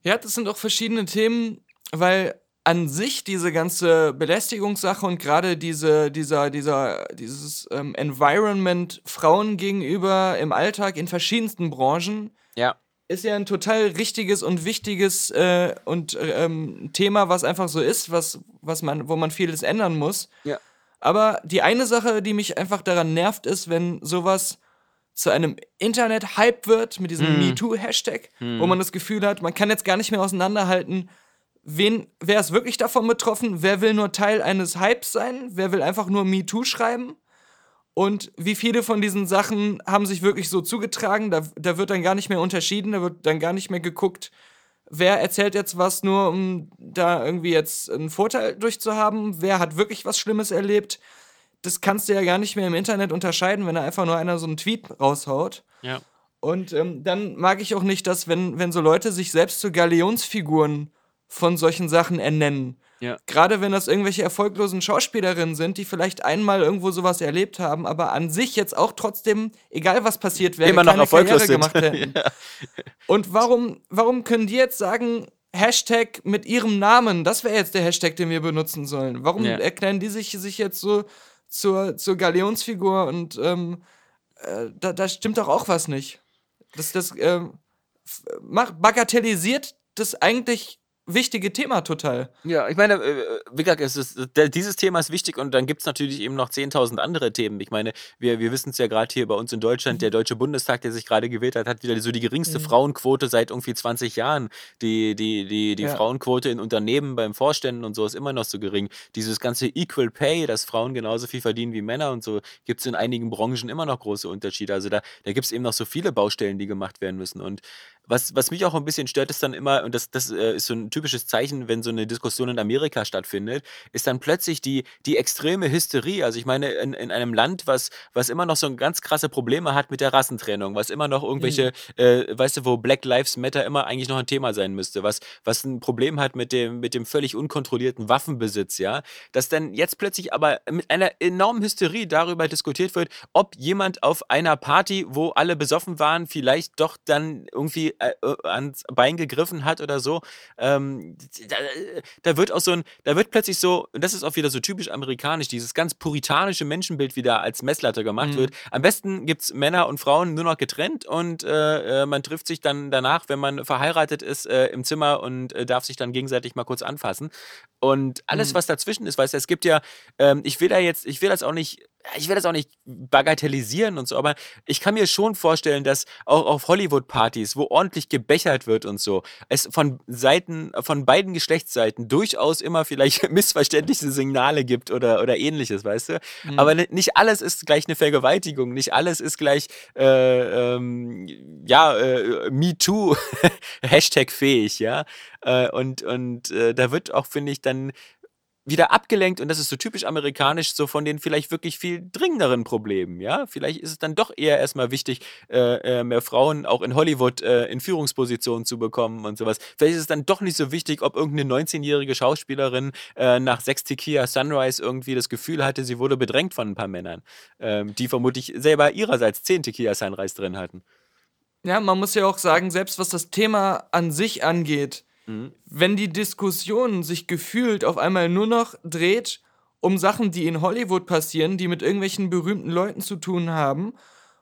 Ja, das sind auch verschiedene Themen, weil an sich diese ganze Belästigungssache und gerade diese, dieser, dieser, dieses ähm, Environment Frauen gegenüber im Alltag in verschiedensten Branchen Ja. Ist ja ein total richtiges und wichtiges äh, und ähm, Thema, was einfach so ist, was, was man, wo man vieles ändern muss. Ja. Aber die eine Sache, die mich einfach daran nervt, ist, wenn sowas zu einem Internet-Hype wird mit diesem Mhm. MeToo-Hashtag, wo man das Gefühl hat, man kann jetzt gar nicht mehr auseinanderhalten, wen, wer ist wirklich davon betroffen, wer will nur Teil eines Hypes sein, wer will einfach nur MeToo schreiben und wie viele von diesen Sachen haben sich wirklich so zugetragen, da, da wird dann gar nicht mehr unterschieden, da wird dann gar nicht mehr geguckt, wer erzählt jetzt was nur, um da irgendwie jetzt einen Vorteil durchzuhaben, wer hat wirklich was Schlimmes erlebt. Das kannst du ja gar nicht mehr im Internet unterscheiden, wenn da einfach nur einer so einen Tweet raushaut. Ja. Und ähm, dann mag ich auch nicht, dass, wenn, wenn so Leute sich selbst zu Galionsfiguren von solchen Sachen ernennen. Ja. Gerade wenn das irgendwelche erfolglosen Schauspielerinnen sind, die vielleicht einmal irgendwo sowas erlebt haben, aber an sich jetzt auch trotzdem, egal was passiert wäre, Immer noch keine erfolglos gemacht hätten. Und warum, warum können die jetzt sagen, Hashtag mit ihrem Namen, das wäre jetzt der Hashtag, den wir benutzen sollen? Warum Ja. erklären die sich, sich jetzt so zur, zur Galionsfigur und ähm, äh, da, da stimmt doch auch was nicht. Das, das macht, bagatellisiert das eigentlich wichtige Thema total. Ja, ich meine, äh, wie gesagt, es ist, dieses Thema ist wichtig und dann gibt es natürlich eben noch 10.000 andere Themen. Ich meine, wir, wir wissen es ja gerade hier bei uns in Deutschland, der Deutsche Bundestag, der sich gerade gewählt hat, hat wieder so die geringste Mhm. Frauenquote seit irgendwie 20 Jahren. Die, die, die, die Ja. Frauenquote in Unternehmen, beim Vorständen und so ist immer noch so gering. Dieses ganze Equal Pay, dass Frauen genauso viel verdienen wie Männer und so, gibt es in einigen Branchen immer noch große Unterschiede. Also da, da gibt es eben noch so viele Baustellen, die gemacht werden müssen. Und was, was mich auch ein bisschen stört, ist dann immer, und das, das äh, ist so ein typisches Zeichen, wenn so eine Diskussion in Amerika stattfindet, ist dann plötzlich die, die extreme Hysterie. Also ich meine, in, in einem Land, was, was immer noch so ganz krasse Probleme hat mit der Rassentrennung, was immer noch irgendwelche, äh, weißt du, wo Black Lives Matter immer eigentlich noch ein Thema sein müsste, was, was ein Problem hat mit dem, mit dem völlig unkontrollierten Waffenbesitz, ja, dass dann jetzt plötzlich aber mit einer enormen Hysterie darüber diskutiert wird, ob jemand auf einer Party, wo alle besoffen waren, vielleicht doch dann irgendwie äh, äh, ans Bein gegriffen hat oder so. Ähm, da, da wird auch so ein, da wird plötzlich so, und das ist auch wieder so typisch amerikanisch, dieses ganz puritanische Menschenbild wieder als Messlatte gemacht Mhm. wird. Am besten gibt es Männer und Frauen nur noch getrennt und äh, äh, man trifft sich dann danach, wenn man verheiratet ist, äh, im Zimmer und äh, darf sich dann gegenseitig mal kurz anfassen. Und alles, Mhm. was dazwischen ist, weißt du, es gibt ja, ähm, ich will da jetzt, ich will das auch nicht, ich will das auch nicht bagatellisieren und so, aber ich kann mir schon vorstellen, dass auch auf Hollywood-Partys, wo ordentlich gebechert wird und so, es von Seiten, von beiden Geschlechtsseiten durchaus immer vielleicht missverständliche Signale gibt oder, oder ähnliches, weißt du? Mhm. Aber ni- nicht alles ist gleich eine Vergewaltigung, nicht alles ist gleich, äh, ähm, ja, äh, MeToo, Hashtag fähig, ja. Äh, und und äh, da wird auch, finde ich, dann wieder abgelenkt und das ist so typisch amerikanisch, so von den vielleicht wirklich viel dringenderen Problemen, ja. Vielleicht ist es dann doch eher erstmal wichtig, äh, äh, mehr Frauen auch in Hollywood äh, in Führungspositionen zu bekommen und sowas. Vielleicht ist es dann doch nicht so wichtig, ob irgendeine 19-jährige Schauspielerin äh, nach sechs Tequila Sunrise irgendwie das Gefühl hatte, sie wurde bedrängt von ein paar Männern, ähm, die vermutlich selber ihrerseits zehn Tequila Sunrise drin hatten. Ja, man muss ja auch sagen, selbst was das Thema an sich angeht, Mhm. wenn die Diskussion sich gefühlt auf einmal nur noch dreht um Sachen, die in Hollywood passieren, die mit irgendwelchen berühmten Leuten zu tun haben.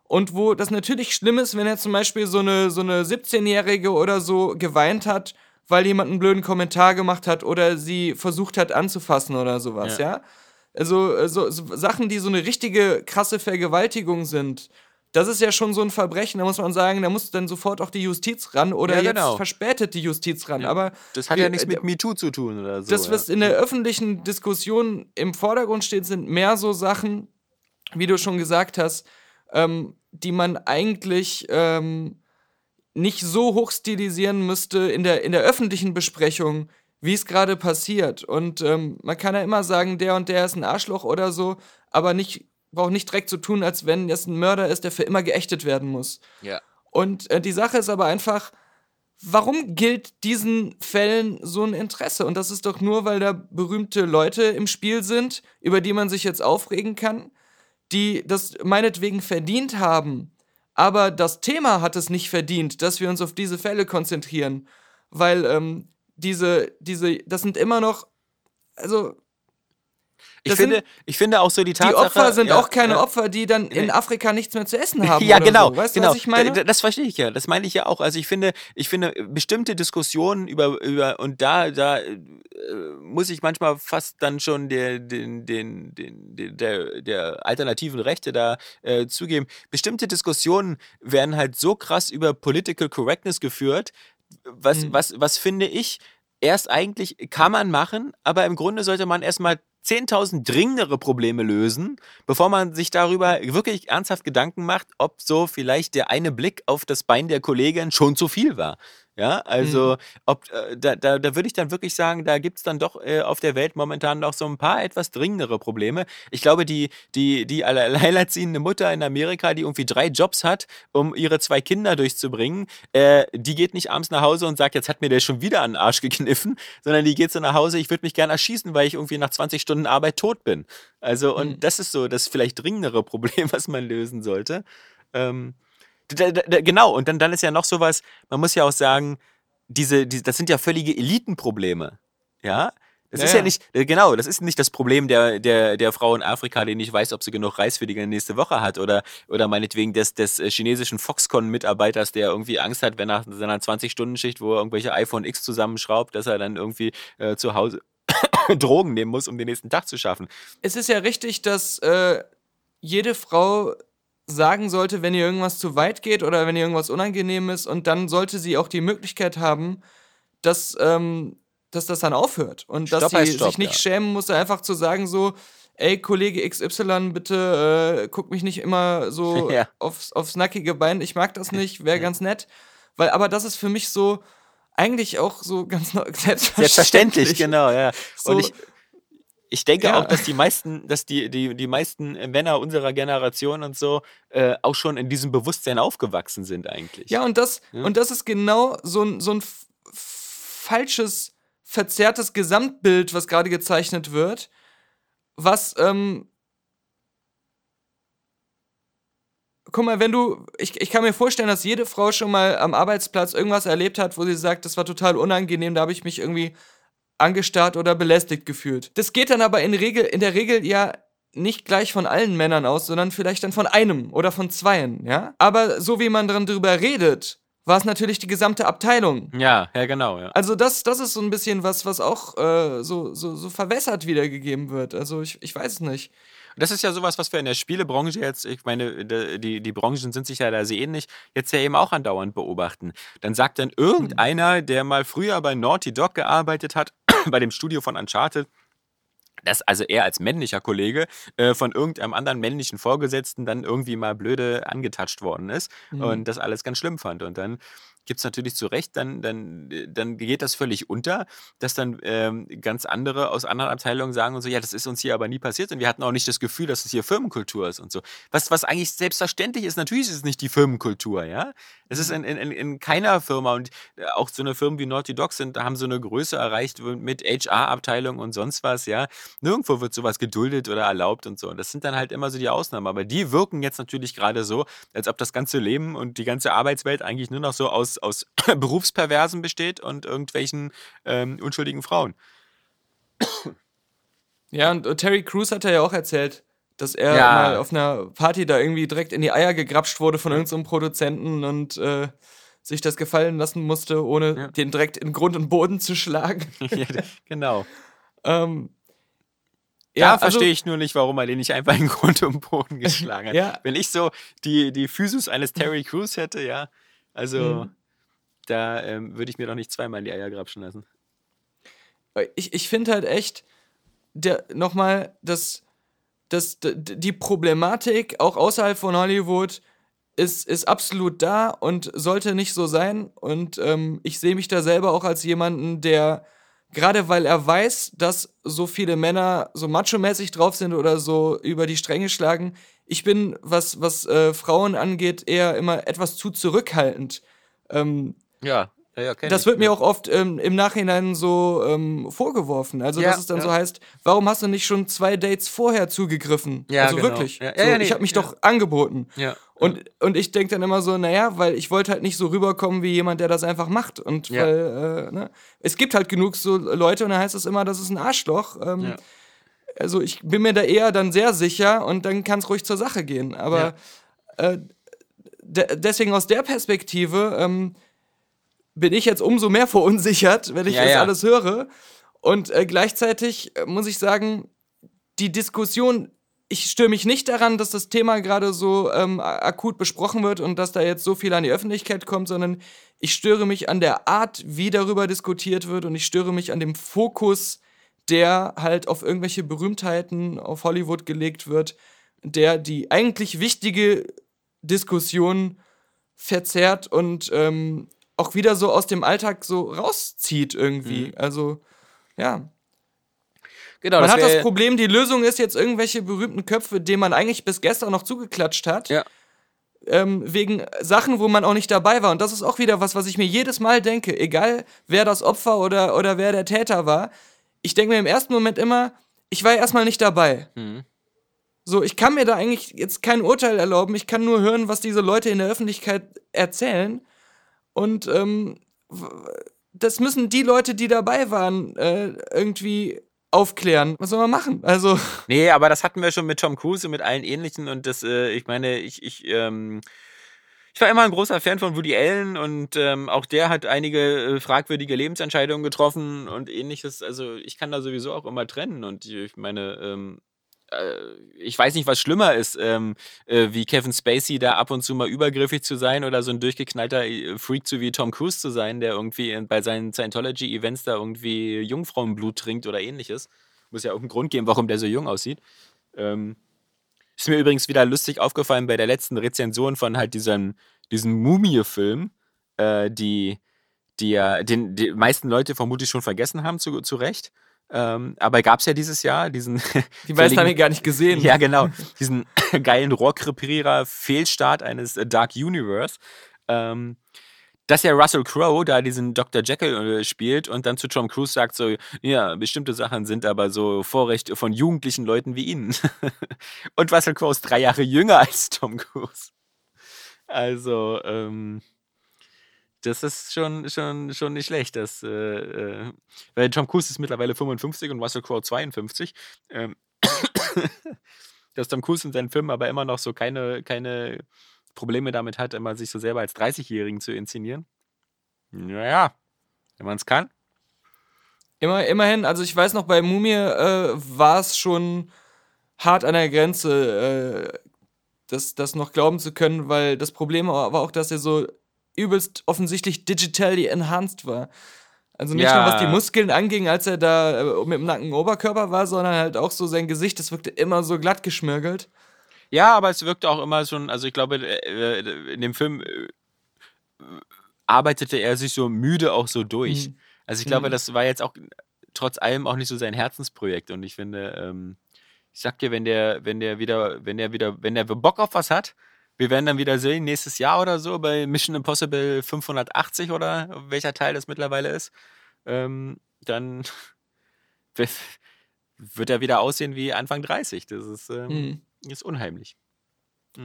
Und wo das natürlich schlimm ist, wenn er zum Beispiel so eine, so eine 17-Jährige oder so geweint hat, weil jemand einen blöden Kommentar gemacht hat oder sie versucht hat anzufassen oder sowas, ja. Ja. Also äh, so, so Sachen, die so eine richtige krasse Vergewaltigung sind, das ist ja schon so ein Verbrechen, da muss man sagen, da muss dann sofort auch die Justiz ran oder Ja, jetzt genau. verspätet die Justiz ran. Aber Das hat ja nichts mit äh, MeToo zu tun oder so. das, ja. was in der öffentlichen Diskussion im Vordergrund steht, sind mehr so Sachen, wie du schon gesagt hast, ähm, die man eigentlich ähm, nicht so hochstilisieren müsste in der, in der öffentlichen Besprechung, wie es gerade passiert. Und ähm, man kann ja immer sagen, der und der ist ein Arschloch oder so, aber nicht, braucht nicht direkt so tun, als wenn das ein Mörder ist, der für immer geächtet werden muss. ja. Und äh, die Sache ist aber einfach, warum gilt diesen Fällen so ein Interesse? Und das ist doch nur, weil da berühmte Leute im Spiel sind, über die man sich jetzt aufregen kann, die das meinetwegen verdient haben. Aber das Thema hat es nicht verdient, dass wir uns auf diese Fälle konzentrieren. Weil ähm, diese, diese, das sind immer noch, also Ich das finde, ich finde auch so die die Tatsache. Opfer sind ja, auch keine ja. Opfer, die dann in. Afrika nichts mehr zu essen haben. Ja, genau, So. Weißt genau. du, was ich meine? D- d- Das verstehe ich ja. Das meine ich ja auch. Also ich finde, ich finde bestimmte Diskussionen über über und da da äh, muss ich manchmal fast dann schon der den den den, den der der alternativen Rechte da äh, zugeben. Bestimmte Diskussionen werden halt so krass über Political Correctness geführt. Was Mhm. was was finde ich erst eigentlich kann man machen, aber im Grunde sollte man erstmal 10.000 dringendere Probleme lösen, bevor man sich darüber wirklich ernsthaft Gedanken macht, ob so vielleicht der eine Blick auf das Bein der Kollegin schon zu viel war. Ja, also ob, äh, da, da, da würde ich dann wirklich sagen, da gibt es dann doch äh, auf der Welt momentan noch so ein paar etwas dringendere Probleme. Ich glaube, die, die, die alle- alleinerziehende Mutter in Amerika, die irgendwie drei Jobs hat, um ihre zwei Kinder durchzubringen, äh, die geht nicht abends nach Hause und sagt, jetzt hat mir der schon wieder an den Arsch gekniffen, sondern die geht so nach Hause, ich würde mich gerne erschießen, weil ich irgendwie nach 20 Stunden Arbeit tot bin. Also, und Mhm. das ist so das vielleicht dringendere Problem, was man lösen sollte. Ähm, da, da, da, genau, und dann, dann ist ja noch sowas, man muss ja auch sagen, diese, die, das sind ja völlige Elitenprobleme. Ja? Das Ja, ist ja ja. nicht, äh, genau, das ist nicht das Problem der, der, der Frau in Afrika, die nicht weiß, ob sie genug Reis für die nächste Woche hat oder, oder meinetwegen des, des äh, chinesischen Foxconn-Mitarbeiters, der irgendwie Angst hat, wenn nach seiner 20-Stunden-Schicht, wo er irgendwelche iPhone X zusammenschraubt, dass er dann irgendwie äh, zu Hause Drogen nehmen muss, um den nächsten Tag zu schaffen. es ist ja richtig, dass äh, jede Frau sagen sollte, wenn ihr irgendwas zu weit geht oder wenn ihr irgendwas unangenehm ist und dann sollte sie auch die Möglichkeit haben, dass, ähm, dass das dann aufhört und dass Stopp sie heißt Stopp, sich nicht ja. schämen muss, einfach zu sagen so, ey Kollege XY, bitte äh, guck mich nicht immer so Ja. aufs, aufs nackige Bein, ich mag das nicht, wäre ganz nett, weil aber das ist für mich so eigentlich auch so ganz selbstverständlich. Selbstverständlich, genau, ja. So, Und ich, ich denke Ja. auch, dass die meisten, dass die, die, die meisten Männer unserer Generation und so äh, auch schon in diesem Bewusstsein aufgewachsen sind eigentlich. Ja, und das, Ja. und das ist genau so ein, so ein falsches, verzerrtes Gesamtbild, was gerade gezeichnet wird, was, ähm, Guck mal, wenn du, ich, ich kann mir vorstellen, dass jede Frau schon mal am Arbeitsplatz irgendwas erlebt hat, wo sie sagt, das war total unangenehm, da habe ich mich irgendwie angestarrt oder belästigt gefühlt. Das geht dann aber in, Regel, in der Regel ja nicht gleich von allen Männern aus, sondern vielleicht dann von einem oder von zweien, ja? Aber so wie man dran drüber redet, war es natürlich die gesamte Abteilung. Ja, ja, genau, ja. Also das, das ist so ein bisschen was, was auch äh, so, so, so verwässert wiedergegeben wird. Also ich, ich weiß es nicht. Das ist ja sowas, was wir in der Spielebranche jetzt, ich meine, die, die Branchen sind sich ja da sehr ähnlich, jetzt ja eben auch andauernd beobachten. Dann sagt dann irgendeiner, der mal früher bei Naughty Dog gearbeitet hat, bei dem Studio von Uncharted, dass also er als männlicher Kollege äh, von irgendeinem anderen männlichen Vorgesetzten dann irgendwie mal blöde angetatscht worden ist Mhm. und das alles ganz schlimm fand. Und dann gibt es natürlich zu Recht, dann, dann, dann geht das völlig unter, dass dann ähm, ganz andere aus anderen Abteilungen sagen und so, ja, das ist uns hier aber nie passiert und wir hatten auch nicht das Gefühl, dass es hier Firmenkultur ist und so. Was, was eigentlich selbstverständlich ist, natürlich ist es nicht die Firmenkultur, ja. Es ist in, in, in- in keiner Firma und äh, auch so eine Firmen wie Naughty Dog sind, haben so eine Größe erreicht mit HR-Abteilung und sonst was, ja. Nirgendwo wird sowas geduldet oder erlaubt und so. Das sind dann halt immer so die Ausnahmen. Aber die wirken jetzt natürlich gerade so, als ob das ganze Leben und die ganze Arbeitswelt eigentlich nur noch so aus, aus Berufsperversen besteht und irgendwelchen ähm, unschuldigen Frauen. Ja, und äh, Terry Crews hat ja auch erzählt, dass er Ja. mal auf einer Party da irgendwie direkt in die Eier gegrapscht wurde von irgendeinem Produzenten und äh, sich das gefallen lassen musste, ohne Ja. den direkt in Grund und Boden zu schlagen. ja, genau. ähm, Da also- verstehe ich nur nicht, warum er den nicht einfach in Grund und Boden geschlagen hat. Ja. Wenn ich so die, die Physis eines Terry Crews hätte, ja, also Mhm. Da ähm, würde ich mir doch nicht zweimal in die Eier grapschen lassen. ich, ich finde halt echt, nochmal, dass, dass die Problematik auch außerhalb von Hollywood ist, ist absolut da und sollte nicht so sein. Und ähm, ich sehe mich da selber auch als jemanden, der, gerade weil er weiß, dass so viele Männer so macho-mäßig drauf sind oder so über die Stränge schlagen, ich bin, was, was äh, Frauen angeht, eher immer etwas zu zurückhaltend. Ähm, Ja, ja, ja das wird mir auch oft ähm, im Nachhinein so ähm, vorgeworfen. Also, Ja, dass es dann so heißt, warum hast du nicht schon zwei Dates vorher zugegriffen? Ja, also genau. wirklich. So, nee, ich habe mich doch angeboten. Ja. Und, und ich denke dann immer so, naja, weil ich wollte halt nicht so rüberkommen wie jemand, der das einfach macht. Und Ja. weil, äh, ne? es gibt halt genug so Leute und dann heißt es immer, das ist ein Arschloch. Ähm, Ja. Also ich bin mir da eher dann sehr sicher und dann kann es ruhig zur Sache gehen. Aber äh, de deswegen aus der Perspektive ähm, bin ich jetzt umso mehr verunsichert, wenn ich Ja, das ja. alles höre. Und äh, gleichzeitig äh, muss ich sagen, die Diskussion, ich störe mich nicht daran, dass das Thema gerade so ähm, akut besprochen wird und dass da jetzt so viel an die Öffentlichkeit kommt, sondern ich störe mich an der Art, wie darüber diskutiert wird und ich störe mich an dem Fokus, der halt auf irgendwelche Berühmtheiten auf Hollywood gelegt wird, der die eigentlich wichtige Diskussion verzerrt und ähm, auch wieder so aus dem Alltag so rauszieht irgendwie. Mhm. Also, ja. Genau, Man das hat das Problem, die Lösung ist jetzt irgendwelche berühmten Köpfe, denen man eigentlich bis gestern noch zugeklatscht hat. Ja. Ähm, wegen Sachen, wo man auch nicht dabei war. Und das ist auch wieder was, was ich mir jedes Mal denke. Egal, wer das Opfer oder, oder wer der Täter war. Ich denke mir im ersten Moment immer, ich war erstmal nicht dabei. Mhm. So, ich kann mir da eigentlich jetzt kein Urteil erlauben. Ich kann nur hören, was diese Leute in der Öffentlichkeit erzählen. Und ähm, das müssen die Leute, die dabei waren, äh, irgendwie aufklären. Was soll man machen? Also, Nee, aber das hatten wir schon mit Tom Cruise und mit allen ähnlichen und das, äh, ich meine, ich, ich, ähm, ich war immer ein großer Fan von Woody Allen und ähm, auch der hat einige äh, fragwürdige Lebensentscheidungen getroffen und ähnliches. Also ich kann da sowieso auch immer trennen und ich meine, ähm, äh, ich weiß nicht, was schlimmer ist, ähm, äh, wie Kevin Spacey da ab und zu mal übergriffig zu sein oder so ein durchgeknallter äh, Freak zu wie Tom Cruise zu sein, der irgendwie bei seinen Scientology-Events da irgendwie Jungfrauenblut trinkt oder ähnliches. Muss ja auch einen Grund geben, warum der so jung aussieht. Ähm, ist mir übrigens wieder lustig aufgefallen bei der letzten Rezension von halt diesem, diesem Mumie-Film, äh, die, die ja den die meisten Leute vermutlich schon vergessen haben, zu, zu Recht. Ähm, aber gab es ja dieses Jahr diesen. die meisten haben ihn gar nicht gesehen. ja, genau. Diesen geilen Rohrkrepierer Fehlstart eines äh, Dark Universe. Ähm, dass ja Russell Crowe da diesen Dr. Jekyll äh, spielt und dann zu Tom Cruise sagt so, ja, bestimmte Sachen sind aber so Vorrecht von jugendlichen Leuten wie Ihnen. und Russell Crowe ist drei Jahre jünger als Tom Cruise. Also, ähm, das ist schon, schon, schon nicht schlecht. Das, äh, äh, weil Tom Cruise ist mittlerweile 55 und Russell Crowe 52. Ähm, dass Tom Cruise in seinen Filmen aber immer noch so keine, keine Probleme damit hat, immer sich so selber als 30-Jährigen zu inszenieren. Naja, wenn man es kann. Immer, immerhin, also ich weiß noch, bei Mumie äh, war es schon hart an der Grenze, äh, das, das noch glauben zu können, weil das Problem war auch, dass er so übelst offensichtlich digitally enhanced war. Also nicht Ja. nur was die Muskeln anging, als er da äh, mit dem nackten Oberkörper war, sondern halt auch so sein Gesicht, das wirkte immer so glatt geschmirgelt. Ja, aber es wirkte auch immer schon, also ich glaube, äh, äh, in dem Film arbeitete er sich so müde auch so durch. Mhm. Also ich glaube, Mhm. das war jetzt auch trotz allem auch nicht so sein Herzensprojekt. Und ich finde, ähm, ich sag dir, wenn der, wenn der wieder, wenn der wieder, wenn der Bock auf was hat, wir werden dann wieder sehen, nächstes Jahr oder so, bei Mission Impossible 580 oder welcher Teil das mittlerweile ist, ähm, dann wird er wieder aussehen wie Anfang 30. Das ist, ähm, Mhm. ist unheimlich.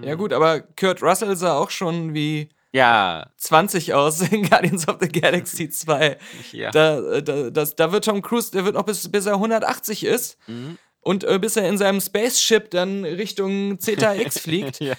Ja gut, aber Kurt Russell sah auch schon wie Ja, 20 aus in Guardians of the Galaxy 2. ja. Da, äh, da, das, da wird Tom Cruise, der wird noch bis, bis er 180 ist Mhm. und äh, bis er in seinem Spaceship dann Richtung Zeta X fliegt, ja.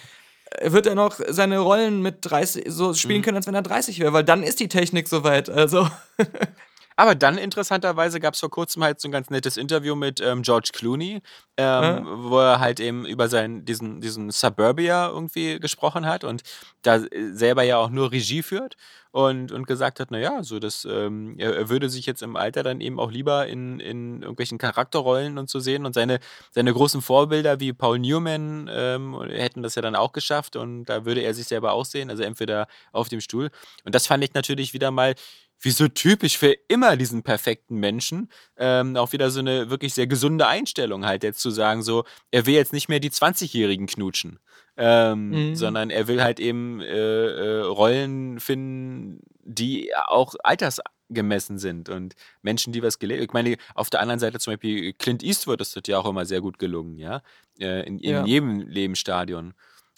Wird er noch seine Rollen mit 30 so spielen können, als wenn er 30 wäre, weil dann ist die Technik soweit. Also, Aber dann interessanterweise gab es vor kurzem halt so ein ganz nettes Interview mit ähm, George Clooney, ähm, Ja. wo er halt eben über seinen, diesen, diesen Suburbia irgendwie gesprochen hat und da äh, selber ja auch nur Regie führt und, und gesagt hat, naja, so das, ähm, er, er würde sich jetzt im Alter dann eben auch lieber in, in irgendwelchen Charakterrollen und so sehen und seine, seine großen Vorbilder wie Paul Newman ähm, hätten das ja dann auch geschafft und da würde er sich selber auch sehen, also entweder auf dem Stuhl. Und das fand ich natürlich wieder mal wie so typisch für immer diesen perfekten Menschen, ähm, auch wieder so eine wirklich sehr gesunde Einstellung halt jetzt zu sagen, so, er will jetzt nicht mehr die 20-Jährigen knutschen, ähm, Mhm. sondern er will halt eben äh, äh, Rollen finden, die auch altersgemessen sind und Menschen, die was gelebt Ich meine, auf der anderen Seite zum Beispiel Clint Eastwood ist das ja auch immer sehr gut gelungen, ja, äh, in, in Ja. jedem Lebensstadion.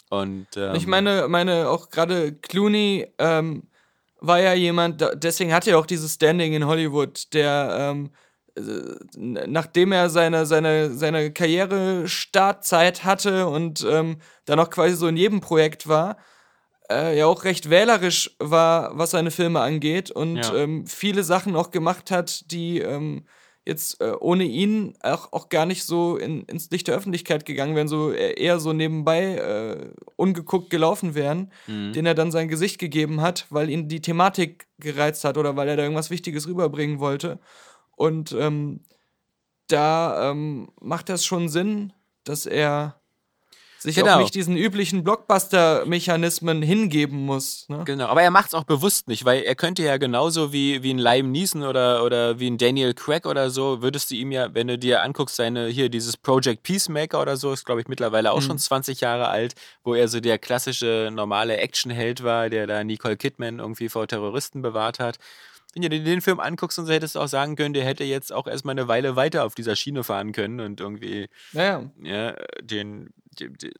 Und ähm, Ich meine, meine auch gerade Clooney ähm, war ja jemand, deswegen hat er auch dieses Standing in Hollywood, der ähm, äh, nachdem er seine, seine, seine Karriere-Startzeit hatte und ähm, dann auch quasi so in jedem Projekt war, äh, ja auch recht wählerisch war, was seine Filme angeht und Ja. ähm, viele Sachen auch gemacht hat, die ähm, jetzt äh, ohne ihn auch, auch gar nicht so in, ins Licht der Öffentlichkeit gegangen wären, so e- eher so nebenbei äh, ungeguckt gelaufen wären, Mhm. den er dann sein Gesicht gegeben hat, weil ihn die Thematik gereizt hat oder weil er da irgendwas Wichtiges rüberbringen wollte. Und ähm, da ähm, macht das schon Sinn, dass er sich Genau. auch nicht diesen üblichen Blockbuster-Mechanismen hingeben muss. Ne? Genau, aber er macht es auch bewusst nicht, weil er könnte ja genauso wie, wie ein Liam Neeson oder, oder wie ein Daniel Craig oder so, würdest du ihm ja, wenn du dir anguckst, seine hier dieses Project Peacemaker oder so, ist glaube ich mittlerweile auch Mhm. schon 20 Jahre alt, wo er so der klassische normale Actionheld war, der da Nicole Kidman irgendwie vor Terroristen bewahrt hat. Wenn du dir den Film anguckst und so hättest du auch sagen können, der hätte jetzt auch erstmal eine Weile weiter auf dieser Schiene fahren können und irgendwie Naja, ja, den, den, den,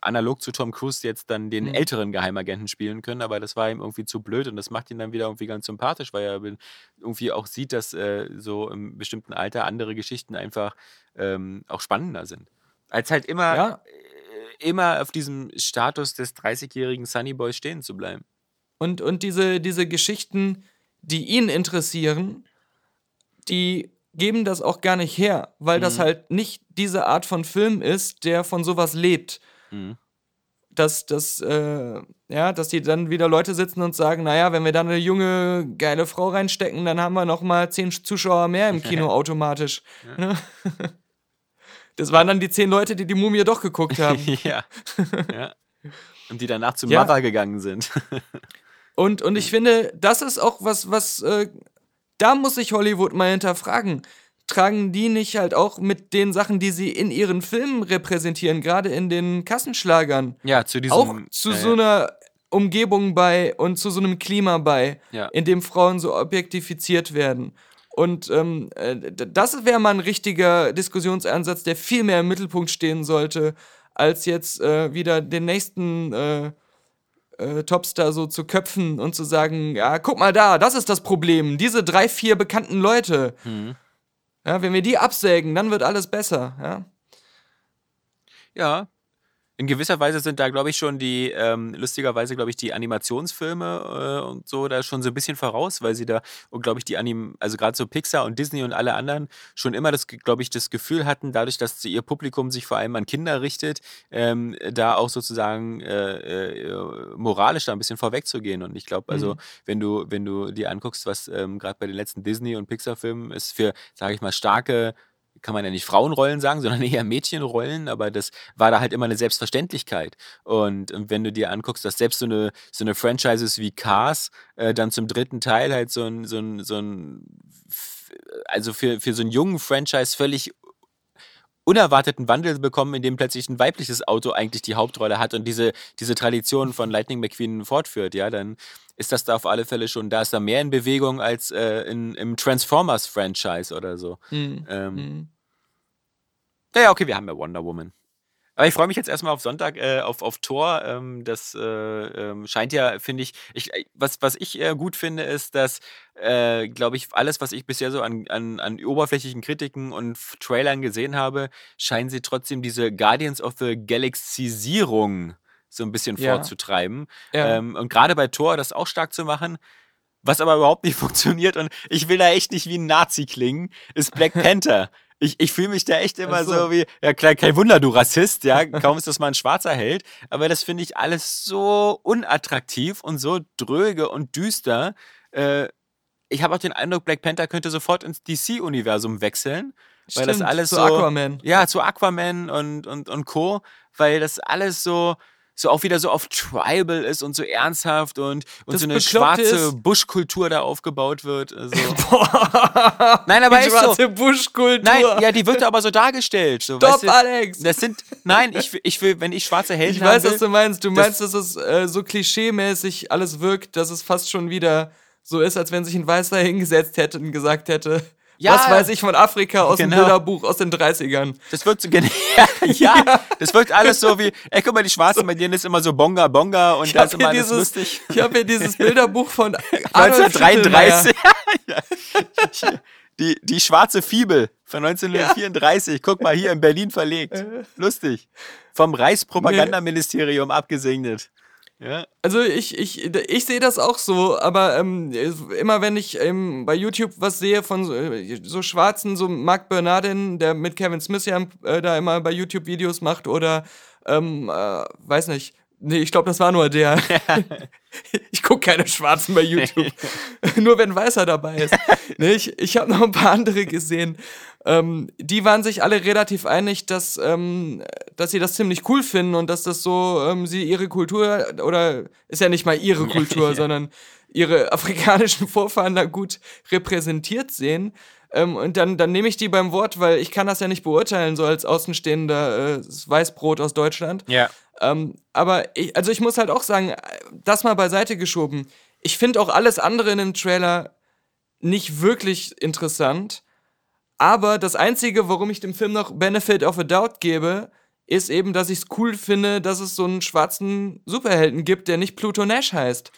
analog zu Tom Cruise jetzt dann den Mhm. älteren Geheimagenten spielen können, aber das war ihm irgendwie zu blöd und das macht ihn dann wieder irgendwie ganz sympathisch, weil er irgendwie auch sieht, dass äh, so im bestimmten Alter andere Geschichten einfach ähm, auch spannender sind. Als halt immer, ja. äh, immer auf diesem Status des 30-jährigen Sunnyboy stehen zu bleiben. Und, und diese, diese Geschichten, die ihn interessieren, die geben das auch gar nicht her, weil das Mhm. halt nicht diese Art von Film ist, der von sowas lebt. Mhm. Dass, dass, äh, ja, dass die dann wieder Leute sitzen und sagen, naja, wenn wir da eine junge, geile Frau reinstecken, dann haben wir noch mal zehn Zuschauer mehr im Kino automatisch. Ne? Das waren dann die zehn Leute, die die Mumie doch geguckt haben. ja. ja. Und die danach zum Ja. Mother gegangen sind. Und, und ich finde, das ist auch was, was, äh, da muss sich Hollywood mal hinterfragen. Tragen die nicht halt auch mit den Sachen, die sie in ihren Filmen repräsentieren, gerade in den Kassenschlagern, ja, zu diesem. auch zu äh, so einer Umgebung bei und zu so einem Klima bei, Ja. in dem Frauen so objektifiziert werden. Und ähm, äh, das wäre mal ein richtiger Diskussionsansatz, der viel mehr im Mittelpunkt stehen sollte, als jetzt äh, wieder den nächsten äh, äh, Topstar so zu köpfen und zu sagen, ja, guck mal da, das ist das Problem. Diese drei, vier bekannten Leute. Mhm. Ja, wenn wir die absägen, dann wird alles besser. Ja, Ja. In gewisser Weise sind da, glaube ich, schon die, ähm, lustigerweise, glaube ich, die Animationsfilme äh, und so da schon so ein bisschen voraus, weil sie da, glaube ich, die Anim, also gerade so Pixar und Disney und alle anderen schon immer das, glaube ich, das Gefühl hatten, dadurch, dass sie ihr Publikum sich vor allem an Kinder richtet, ähm, da auch sozusagen äh, äh, moralisch da ein bisschen vorwegzugehen. Und ich glaube, also, Mhm. wenn du, wenn du dir anguckst, was ähm, gerade bei den letzten Disney- und Pixar-Filmen ist für, sage ich mal, starke kann man ja nicht Frauenrollen sagen, sondern eher Mädchenrollen, aber das war da halt immer eine Selbstverständlichkeit. Und ähm, wenn du dir anguckst, dass selbst so eine, so eine Franchises wie Cars äh, dann zum dritten Teil halt so ein, so ein, so ein also für, für so einen jungen Franchise völlig unerwarteten Wandel bekommen, in dem plötzlich ein weibliches Auto eigentlich die Hauptrolle hat und diese, diese Tradition von Lightning McQueen fortführt, ja, dann ist das da auf alle Fälle schon, da ist da mehr in Bewegung als äh, in, im Transformers-Franchise oder so. Mhm. Ähm, Mhm. Ja, ja, okay, wir haben ja Wonder Woman. Aber ich freue mich jetzt erstmal auf Sonntag, äh, auf, auf Tor. Ähm, das äh, ähm, scheint ja, finde ich, ich, äh, was, was ich äh, gut finde, ist, dass, äh, glaube ich, alles, was ich bisher so an, an, an oberflächlichen Kritiken und Trailern gesehen habe, scheinen sie trotzdem diese Guardians of the Galaxisierung so ein bisschen Ja. vorzutreiben. Ja. Ähm, und gerade bei Tor das auch stark zu machen, was aber überhaupt nicht funktioniert und ich will da echt nicht wie ein Nazi klingen, ist Black Panther. Ich, ich fühle mich da echt immer so. so. wie, ja klar, kein Wunder, du Rassist, ja, kaum ist das mal ein schwarzer Held, aber das finde ich alles so unattraktiv und so dröge und düster. Äh, ich habe auch den Eindruck, Black Panther könnte sofort ins DC-Universum wechseln, weil das Stimmt, alles zu so Aquaman. ja, zu Aquaman und, und, und Co., weil das alles so, so auch wieder so auf Tribal ist und so ernsthaft und, und Das so eine schwarze Buschkultur da aufgebaut wird. Also. Boah, Nein, aber die ist so. schwarze Buschkultur. Nein, ja, die wird aber so dargestellt. So, Stopp, weißt du, Alex! das sind, nein, ich, will- ich will, wenn ich schwarze Helden Ich weiß, will, was du meinst. Du das- meinst, dass es äh, so klischeemäßig alles wirkt, dass es fast schon wieder so ist, als wenn sich ein Weißer hingesetzt hätte und gesagt hätte, Ja, was weiß ich von Afrika aus dem genau. Bilderbuch aus den 30ern. Das wirkt so gen- ja, das wirkt alles so wie, ey, guck mal, die Schwarzen, bei denen ist immer so Bonga Bonga und Ich da ist habe immer dieses- lustig. ich hab hier dieses Bilderbuch von Adolf 1933. ja. Die, die schwarze Fibel von 1934. Guck mal, hier in Berlin verlegt. Äh. Lustig. Vom Reichspropagandaministerium abgesegnet. Ja. Also ich, ich, ich sehe das auch so, aber ähm, immer wenn ich ähm, bei YouTube was sehe von so, so Schwarzen, so Mark Bernardin, der mit Kevin Smith ja äh, da immer bei YouTube Videos macht oder ähm, äh, weiß nicht. Nee, ich glaube, das war nur der. ich gucke keine Schwarzen bei YouTube. nur wenn Weißer dabei ist. nee, ich ich habe noch ein paar andere gesehen. Ähm, die waren sich alle relativ einig, dass, ähm, dass sie das ziemlich cool finden und dass das so, ähm, sie ihre Kultur, oder ist ja nicht mal ihre Kultur, sondern ihre afrikanischen Vorfahren da gut repräsentiert sehen. Ähm, und dann, dann nehme ich die beim Wort, weil ich kann das ja nicht beurteilen, so als außenstehender äh, Weißbrot aus Deutschland. Ja. Ähm, aber ich, also ich muss halt auch sagen, das mal beiseite geschoben. Ich finde auch alles andere in dem Trailer nicht wirklich interessant. Aber das Einzige, warum ich dem Film noch Benefit of a Doubt gebe, ist eben, dass ich es cool finde, dass es so einen schwarzen Superhelden gibt, der nicht Pluto Nash heißt.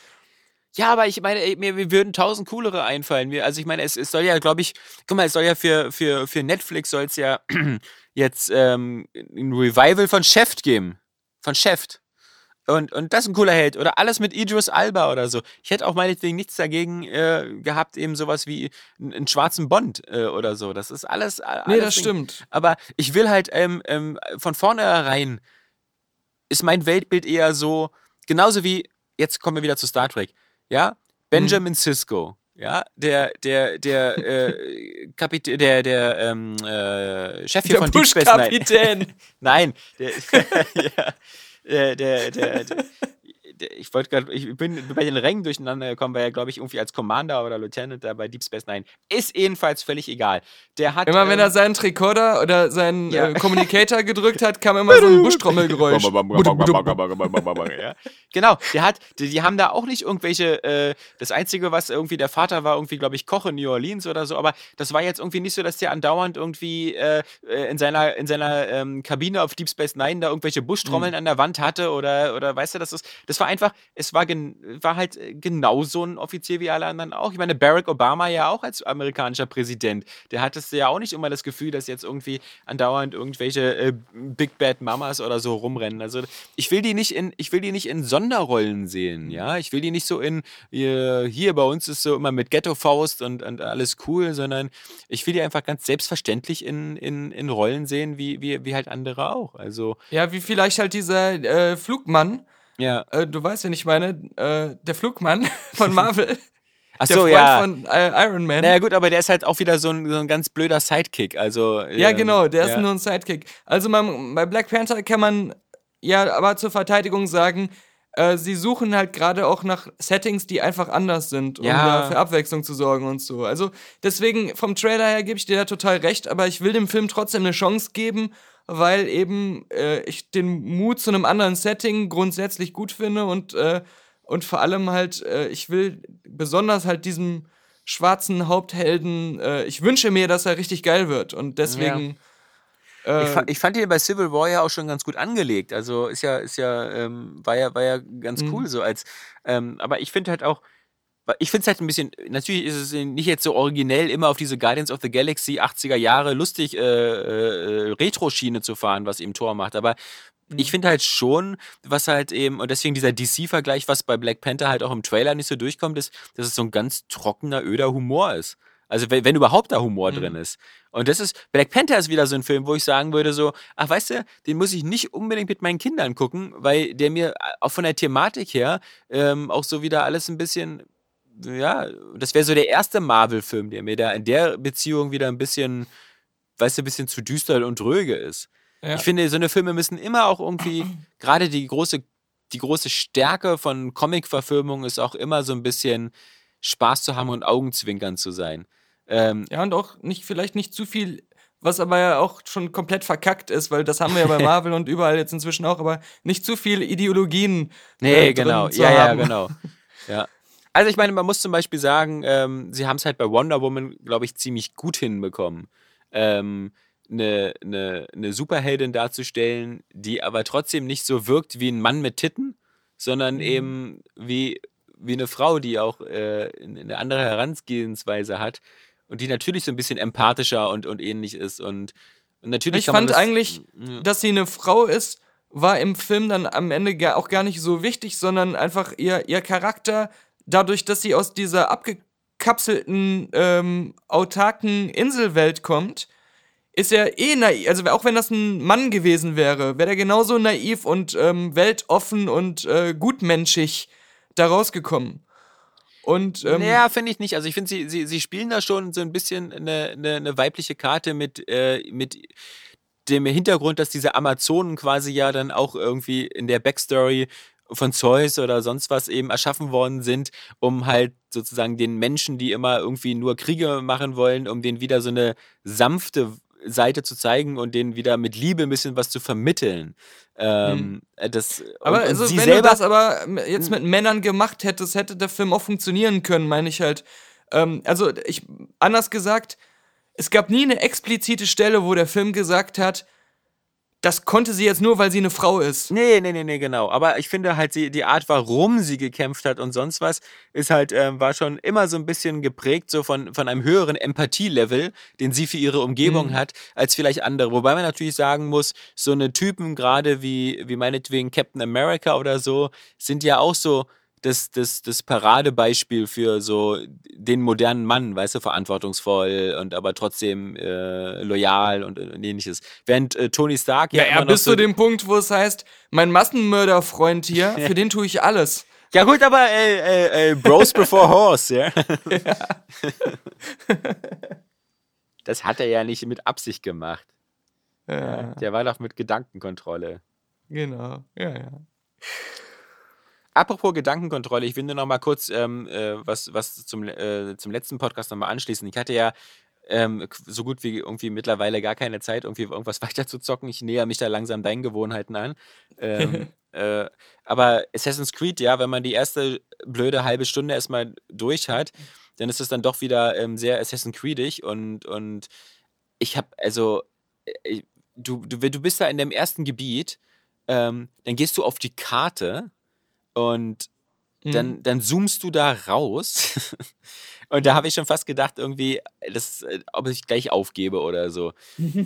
Ja, aber ich meine, mir, würden tausend coolere einfallen. Also ich meine, es, es soll ja, glaube ich, guck mal, es soll ja für, für, für Netflix soll es ja jetzt ähm, ein Revival von Chef geben. Von Chef. Und, und das ist ein cooler Held. Oder alles mit Idris Alba oder so. Ich hätte auch meinetwegen nichts dagegen äh, gehabt, eben sowas wie einen, einen schwarzen Bond äh, oder so. Das ist alles. alles Nee, das Ding. stimmt. Aber ich will halt ähm, ähm, von vornherein ist mein Weltbild eher so, genauso wie, jetzt kommen wir wieder zu Star Trek, ja, Benjamin Sisko, ja, der, der, der, äh, Kapitän, der, der, ähm, äh, Chef hier Der von Deep Space Nine. Nein, der, ja, der, der, der, der, der ich wollte gerade, ich bin bei den Rängen durcheinander gekommen, weil er, glaube ich, irgendwie als Commander oder Lieutenant da bei Deep Space Nine. Ist jedenfalls völlig egal. Der hat. Immer wenn ähm, er seinen Tricorder oder seinen Ja. äh, Communicator gedrückt hat, kam immer so ein Buschtrommelgeräusch. ja. Genau, der hat, die, die haben da auch nicht irgendwelche, äh, das Einzige, was irgendwie, der Vater war irgendwie, glaube ich, Koch in New Orleans oder so, aber das war jetzt irgendwie nicht so, dass der andauernd irgendwie äh, äh, in seiner, in seiner ähm, Kabine auf Deep Space Nine da irgendwelche Buschtrommeln an der Wand hatte oder, oder weißt du, das ist, das war einfach, es war, gen, war halt äh, genauso ein Offizier wie alle anderen auch. Ich meine, Barack Obama ja auch als amerikanischer Präsident, der hattest ja auch nicht immer das Gefühl, dass jetzt irgendwie andauernd irgendwelche äh, Big Bad Mamas oder so rumrennen. Also ich will die nicht in, ich will die nicht in Sonderrollen sehen, ja. Ich will die nicht so in hier, hier bei uns ist so immer mit Ghetto-Faust und, und alles cool, sondern ich will die einfach ganz selbstverständlich in, in, in Rollen sehen, wie, wie, wie halt andere auch. Also, Ja, wie vielleicht halt dieser äh, Flugmann, ja. äh, du weißt, wen ich meine, äh, der Flugmann von Marvel, Ach der so, Freund ja. von äh, Iron Man. Naja, gut, aber der ist halt auch wieder so ein, so ein ganz blöder Sidekick. Also, Ja, ähm, genau, der ist ja. nur ein Sidekick. Also man, bei Black Panther kann man ja aber zur Verteidigung sagen, äh, sie suchen halt gerade auch nach Settings, die einfach anders sind, um Ja. da für Abwechslung zu sorgen und so. Also deswegen, vom Trailer her gebe ich dir da total recht, aber ich will dem Film trotzdem eine Chance geben, weil eben äh, ich den Mut zu einem anderen Setting grundsätzlich gut finde und, äh, und vor allem halt, äh, ich will besonders halt diesem schwarzen Haupthelden, äh, ich wünsche mir, dass er richtig geil wird und deswegen. Ich, Äh, fa ich fand ihn bei Civil War ja auch schon ganz gut angelegt. Also ist ja, ist ja, ähm, war ja, war ja ganz Mhm. cool so als. Ähm, aber ich finde halt auch, ich finde es halt ein bisschen, natürlich ist es nicht jetzt so originell, immer auf diese Guardians of the Galaxy 80er Jahre lustig äh, äh, Retro-Schiene zu fahren, was ihm Tor macht. Aber ich finde halt schon, was halt eben, und deswegen dieser DC-Vergleich, was bei Black Panther halt auch im Trailer nicht so durchkommt, ist, dass es so ein ganz trockener, öder Humor ist. Also wenn, wenn überhaupt da Humor Mhm. drin ist. Und das ist, Black Panther ist wieder so ein Film, wo ich sagen würde so, ach weißt du, den muss ich nicht unbedingt mit meinen Kindern gucken, weil der mir auch von der Thematik her ähm, auch so wieder alles ein bisschen, ja, das wäre so der erste Marvel-Film, der mir da in der Beziehung wieder ein bisschen, weißt du, ein bisschen zu düster und dröge ist. Ja. Ich finde, so eine Filme müssen immer auch irgendwie, gerade die große, die große Stärke von Comic-Verfilmungen ist auch immer so ein bisschen Spaß zu haben und Augenzwinkern zu sein. Ähm, Ja, und auch nicht, vielleicht nicht zu viel, was aber ja auch schon komplett verkackt ist, weil das haben wir ja bei Marvel und überall jetzt inzwischen auch, aber nicht zu viel Ideologien. Nee, äh, genau. Ja, ja, haben. genau. Ja. Also ich meine, man muss zum Beispiel sagen, ähm, sie haben es halt bei Wonder Woman, glaube ich, ziemlich gut hinbekommen, ähm, eine, eine, eine Superheldin darzustellen, die aber trotzdem nicht so wirkt wie ein Mann mit Titten, sondern eben wie, wie eine Frau, die auch äh, eine andere Herangehensweise hat und die natürlich so ein bisschen empathischer und, und ähnlich ist. Und, und natürlich Ich fand das, eigentlich, Ja. dass sie eine Frau ist, war im Film dann am Ende auch gar nicht so wichtig, sondern einfach ihr, ihr Charakter, dadurch, dass sie aus dieser abgekapselten, ähm, autarken Inselwelt kommt, ist er eh naiv. Also auch wenn das ein Mann gewesen wäre, wäre er genauso naiv und ähm, weltoffen und äh, gutmenschig da rausgekommen. Und ähm, naja, finde ich nicht. Also ich finde, sie, sie, sie spielen da schon so ein bisschen eine, eine, eine weibliche Karte mit, äh, mit dem Hintergrund, dass diese Amazonen quasi ja dann auch irgendwie in der Backstory von Zeus oder sonst was eben erschaffen worden sind, um halt sozusagen den Menschen, die immer irgendwie nur Kriege machen wollen, um denen wieder so eine sanfte Seite zu zeigen und denen wieder mit Liebe ein bisschen was zu vermitteln. Ähm, äh, das, Aber und, und also, sie wenn selber, du das aber jetzt mit Männern gemacht hättest, hätte der Film auch funktionieren können, meine ich halt. Ähm, also, ich, anders gesagt, es gab nie eine explizite Stelle, wo der Film gesagt hat, das konnte sie jetzt nur, weil sie eine Frau ist. Nee, nee, nee, nee, genau. Aber ich finde halt, sie, die Art, warum sie gekämpft hat und sonst was, ist halt, ähm, war schon immer so ein bisschen geprägt, so von, von einem höheren Empathielevel, den sie für ihre Umgebung hat, als vielleicht andere. Wobei man natürlich sagen muss, so eine Typen, gerade wie, wie meinetwegen Captain America oder so, sind ja auch so das, das, das Paradebeispiel für so den modernen Mann, weißt du, verantwortungsvoll und aber trotzdem äh, loyal und, und ähnliches. Während äh, Tony Stark ja, Ja, immer ja noch bis so zu dem Punkt, wo es heißt, mein Massenmörderfreund hier, für den tue ich alles. Ja gut, aber äh, äh, äh, Bros before Horse, ja. das hat er ja nicht mit Absicht gemacht. Ja, Der war doch mit Gedankenkontrolle. genau. Ja, ja. Apropos Gedankenkontrolle, ich will nur noch mal kurz ähm, äh, was, was zum, äh, zum letzten Podcast noch mal anschließen. Ich hatte ja ähm, so gut wie irgendwie mittlerweile gar keine Zeit, irgendwie irgendwas weiter zu zocken. Ich näher mich da langsam deinen Gewohnheiten an. Ähm, äh, aber Assassin's Creed, ja, wenn man die erste blöde halbe Stunde erstmal durch hat, dann ist es dann doch wieder ähm, sehr Assassin's Creedig und, und ich habe, also, äh, du, du, du bist da in dem ersten Gebiet, ähm, dann gehst du auf die Karte und Mhm. dann, dann zoomst du da raus. und da habe ich schon fast gedacht, irgendwie, das, äh, ob ich gleich aufgebe oder so.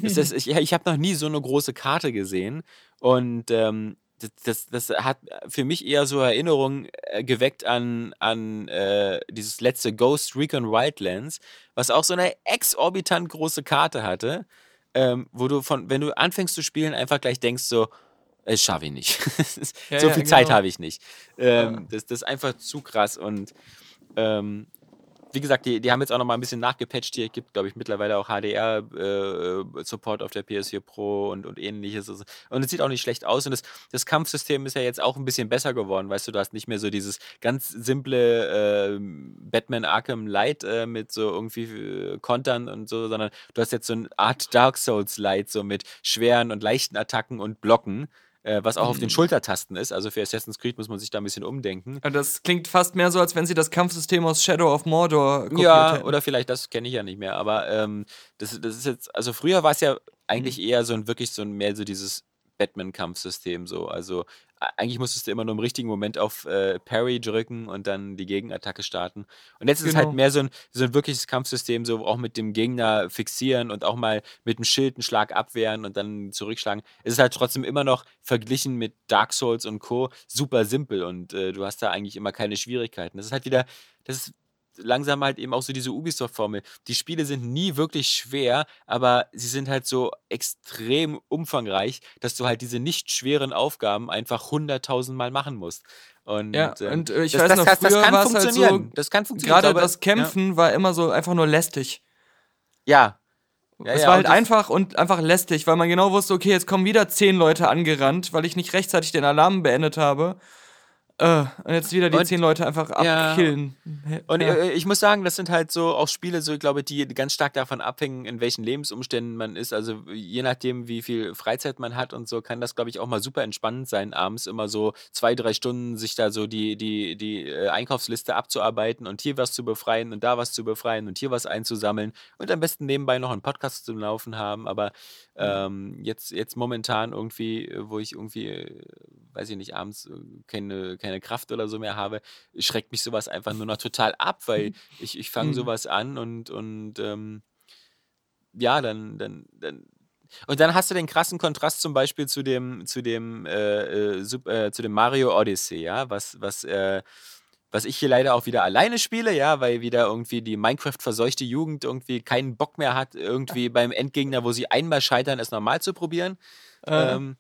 Das, das, ich ich habe noch nie so eine große Karte gesehen. Und ähm, das, das, das hat für mich eher so Erinnerungen äh, geweckt an, an äh, dieses letzte Ghost Recon Wildlands, was auch so eine exorbitant große Karte hatte, ähm, wo du von, wenn du anfängst zu spielen, einfach gleich denkst so, das schaffe ich nicht. Ja, so ja, viel Zeit genau. habe ich nicht. Ähm, Ja. das, das ist einfach zu krass und ähm, wie gesagt, die, die haben jetzt auch noch mal ein bisschen nachgepatcht hier. Gibt, glaube ich, mittlerweile auch HDR-Support auf der PS4 Pro und, und ähnliches. Also- Und es sieht auch nicht schlecht aus. Und das, das Kampfsystem ist ja jetzt auch ein bisschen besser geworden. Weißt du, du hast nicht mehr so dieses ganz simple äh, Batman Arkham Light äh, mit so irgendwie äh, Kontern und so, sondern du hast jetzt so eine Art Dark Souls Light, so mit schweren und leichten Attacken und Blocken. Äh, was auch auf Mhm. den Schultertasten ist. Also für Assassin's Creed muss man sich da ein bisschen umdenken. Das klingt fast mehr so, als wenn sie das Kampfsystem aus Shadow of Mordor kopiert Ja, hätten. oder vielleicht, das kenne ich ja nicht mehr, aber ähm, das, das ist jetzt, also früher war es ja eigentlich Mhm. eher so ein wirklich so ein mehr so dieses Batman-Kampfsystem so. Also eigentlich musstest du immer nur im richtigen Moment auf äh, Parry drücken und dann die Gegenattacke starten. Und jetzt ist es halt Genau. mehr so ein, so ein wirkliches Kampfsystem, so auch mit dem Gegner fixieren und auch mal mit dem Schild einen Schlag abwehren und dann zurückschlagen. Es ist halt trotzdem immer noch verglichen mit Dark Souls und Co. super simpel und äh, du hast da eigentlich immer keine Schwierigkeiten. Das ist halt wieder, das ist langsam halt eben auch so diese Ubisoft-Formel. Die Spiele sind nie wirklich schwer, aber sie sind halt so extrem umfangreich, dass du halt diese nicht schweren Aufgaben einfach hunderttausend Mal machen musst. Und, Ja, ähm, und äh, ich das, weiß das, noch, das, das früher kann war es halt so, funktionieren. das kann funktionieren. gerade aber- das Kämpfen war immer so einfach nur lästig. Ja. ja. es ja, war und halt einfach und einfach lästig, weil man genau wusste, okay, jetzt kommen wieder zehn Leute angerannt, weil ich nicht rechtzeitig den Alarm beendet habe. Äh, und jetzt wieder die Und- zehn Leute einfach Ja. abkillen. Und ja. äh, ich muss sagen, das sind halt so auch Spiele, so ich glaube, die ganz stark davon abhängen, in welchen Lebensumständen man ist. Also je nachdem, wie viel Freizeit man hat und so, kann das, glaube ich, auch mal super entspannend sein, abends immer so zwei, drei Stunden sich da so die, die, die äh, Einkaufsliste abzuarbeiten und hier was zu befreien und da was zu befreien und hier was einzusammeln und am besten nebenbei noch einen Podcast zu laufen haben. Aber ähm, jetzt, jetzt momentan irgendwie, äh, wo ich irgendwie, weiß ich nicht, abends äh, keine, keine Kraft oder so mehr habe, schreckt mich sowas einfach nur noch total ab, weil ich, ich fange Mhm. sowas an und, und ähm, ja, dann, dann, dann. Und dann hast du den krassen Kontrast zum Beispiel zu dem, zu dem, äh, äh, äh, zu dem Mario Odyssey, ja, was, was, äh, was ich hier leider auch wieder alleine spiele, ja, weil wieder irgendwie die Minecraft-verseuchte Jugend irgendwie keinen Bock mehr hat, irgendwie beim Endgegner, wo sie einmal scheitern, es nochmal zu probieren. Äh, Ähm,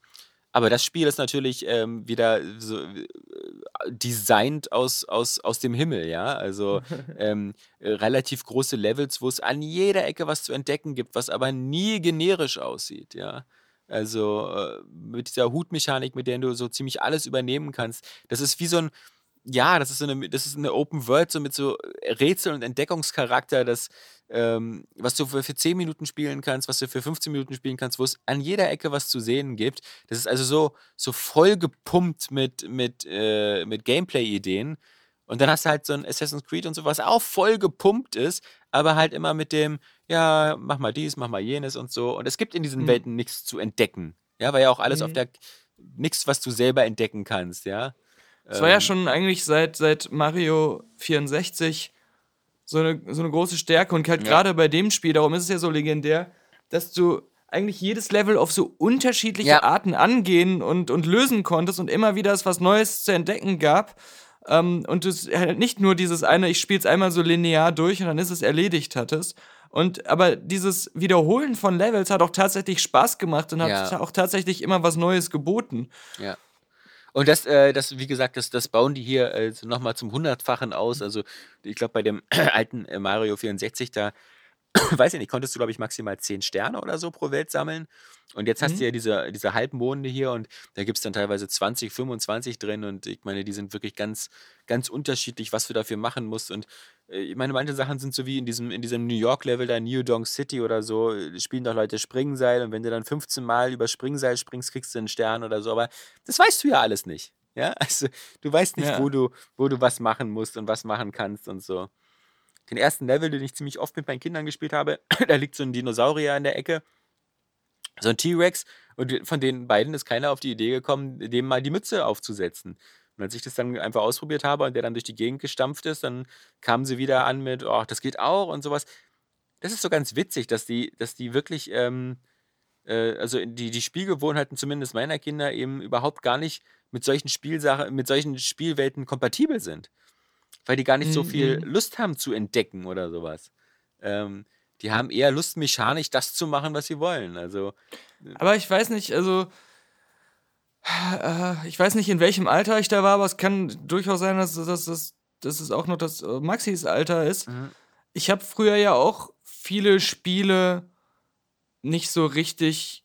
aber das Spiel ist natürlich ähm, wieder so designt aus, aus, aus dem Himmel, ja. Also ähm, äh, relativ große Levels, wo es an jeder Ecke was zu entdecken gibt, was aber nie generisch aussieht, ja. Also äh, mit dieser Hutmechanik, mit der du so ziemlich alles übernehmen kannst. Das ist wie so ein, ja, das ist so eine, das ist eine Open World, so mit so Rätsel- und Entdeckungscharakter, das, ähm, was du für, für 10 Minuten spielen kannst, was du für 15 Minuten spielen kannst, wo es an jeder Ecke was zu sehen gibt. Das ist also so, so voll gepumpt mit, mit, äh, mit Gameplay-Ideen. Und dann hast du halt so ein Assassin's Creed und sowas auch voll gepumpt ist, aber halt immer mit dem, ja, mach mal dies, mach mal jenes und so. Und es gibt in diesen Mhm. Welten nichts zu entdecken. Ja, weil ja auch alles auf Mhm. der, nichts, was du selber entdecken kannst, ja. Es war ja Ähm, schon eigentlich seit, seit Mario 64 so eine, so eine große Stärke und halt Ja. gerade bei dem Spiel, darum ist es ja so legendär, dass du eigentlich jedes Level auf so unterschiedliche Ja. Arten angehen und, und lösen konntest und immer wieder es was Neues zu entdecken gab. Ähm, und du halt nicht nur dieses eine, ich spiele es einmal so linear durch und dann ist es erledigt hattest. Und aber dieses Wiederholen von Levels hat auch tatsächlich Spaß gemacht und hat Ja. auch tatsächlich immer was Neues geboten. Ja. Und das, äh, das, wie gesagt, das, das bauen die hier äh, nochmal zum hundertfachen aus. Also, ich glaube, bei dem alten äh, Mario 64, da, weiß ich nicht, konntest du, glaube ich, maximal 10 Sterne oder so pro Welt sammeln. Und jetzt hast Mhm. du ja diese, diese Halbmonde hier und da gibt es dann teilweise 20, 25 drin. Und ich meine, die sind wirklich ganz, ganz unterschiedlich, was du dafür machen musst. Und äh, ich meine, manche Sachen sind so wie in diesem, in diesem New York-Level, da New Donk City oder so, äh, spielen doch Leute Springseil und wenn du dann 15 Mal über Springseil springst, kriegst du einen Stern oder so. Aber das weißt du ja alles nicht. Ja, also du weißt nicht, Ja. wo, du, wo du was machen musst und was machen kannst und so. Den ersten Level, den ich ziemlich oft mit meinen Kindern gespielt habe, da liegt so ein Dinosaurier in der Ecke, so ein T-Rex, und von den beiden ist keiner auf die Idee gekommen, dem mal die Mütze aufzusetzen. Und als ich das dann einfach ausprobiert habe und der dann durch die Gegend gestampft ist, dann kamen sie wieder an mit, oh, das geht auch und sowas. Das ist so ganz witzig, dass die, dass die wirklich, ähm, äh, also die, die Spielgewohnheiten zumindest meiner Kinder eben überhaupt gar nicht mit solchen Spielsachen, mit solchen Spielwelten kompatibel sind. Weil die gar nicht so viel mhm. Lust haben zu entdecken oder sowas. Ähm, die haben eher Lust, mechanisch das zu machen, was sie wollen. Also, Aber ich weiß nicht, also. Äh, ich weiß nicht, in welchem Alter ich da war, aber es kann durchaus sein, dass, dass, dass, dass es auch noch das äh, Maxis Alter ist. Mhm. Ich habe früher ja auch viele Spiele nicht so richtig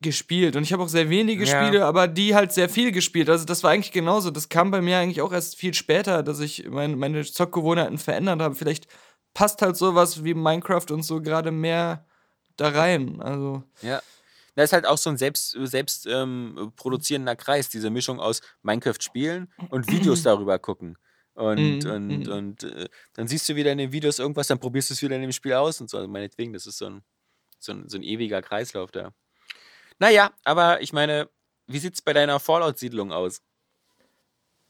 gespielt. Und ich habe auch sehr wenige Ja. Spiele, aber die halt sehr viel gespielt. Also das war eigentlich genauso. Das kam bei mir eigentlich auch erst viel später, dass ich mein, meine Zockgewohnheiten verändert habe. Vielleicht passt halt sowas wie Minecraft und so gerade mehr da rein. Also. Ja. Da ist halt auch so ein selbst, selbst ähm, produzierender Kreis, diese Mischung aus Minecraft spielen und Videos darüber gucken. Und, Mhm, und, mhm. und äh, dann siehst du wieder in den Videos irgendwas, dann probierst du es wieder in dem Spiel aus und so. Also meinetwegen, das ist so ein, so ein, so ein ewiger Kreislauf da. Naja, aber ich meine, wie sieht's bei deiner Fallout-Siedlung aus?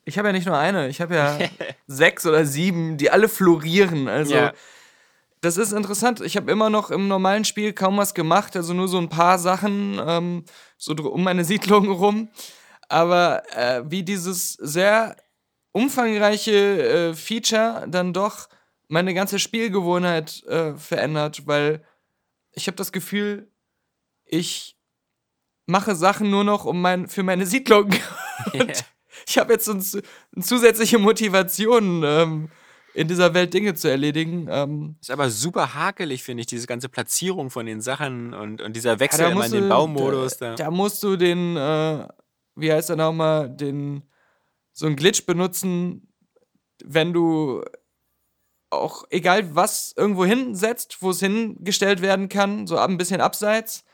Ich habe ja nicht nur eine, ich habe ja sechs oder sieben, die alle florieren. Also, Ja. das ist interessant. Ich habe immer noch im normalen Spiel kaum was gemacht, also nur so ein paar Sachen ähm, so um meine Siedlung rum. Aber äh, wie dieses sehr umfangreiche äh, Feature dann doch meine ganze Spielgewohnheit äh, verändert, weil ich habe das Gefühl, ich mache Sachen nur noch um mein, für meine Siedlung. Und ich habe jetzt eine zusätzliche Motivation, ähm, in dieser Welt Dinge zu erledigen. Ähm, Ist aber super hakelig, finde ich, diese ganze Platzierung von den Sachen und, und dieser Wechsel da immer in den du- Baumodus. Da, Da. da musst du den, äh, wie heißt er nochmal, den, so einen Glitch benutzen, wenn du auch, egal was, irgendwo hinsetzt, wo es hingestellt werden kann, so ab ein bisschen abseits.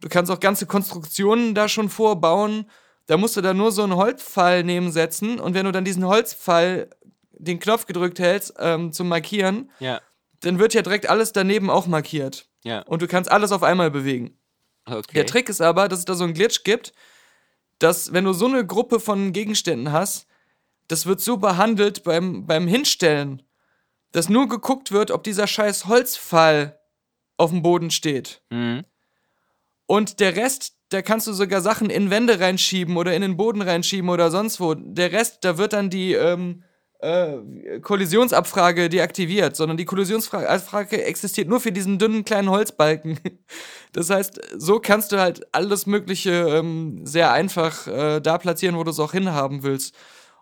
Du kannst auch ganze Konstruktionen da schon vorbauen. Da musst du da nur so einen Holzpfeil nebensetzen und wenn du dann diesen Holzpfeil, den Knopf gedrückt hältst, ähm, zum Markieren, Ja, dann wird ja direkt alles daneben auch markiert. ja, Und du kannst alles auf einmal bewegen. okay. Der Trick ist aber, dass es da so einen Glitch gibt, dass wenn du so eine Gruppe von Gegenständen hast, das wird so behandelt beim, beim Hinstellen, dass nur geguckt wird, ob dieser scheiß Holzpfahl auf dem Boden steht. Mhm. Und der Rest, da kannst du sogar Sachen in Wände reinschieben oder in den Boden reinschieben oder sonst wo. Der Rest, da wird dann die ähm, äh, Kollisionsabfrage deaktiviert, sondern die Kollisionsabfrage existiert nur für diesen dünnen kleinen Holzbalken. Das heißt, so kannst du halt alles Mögliche ähm, sehr einfach äh, da platzieren, wo du es auch hinhaben willst.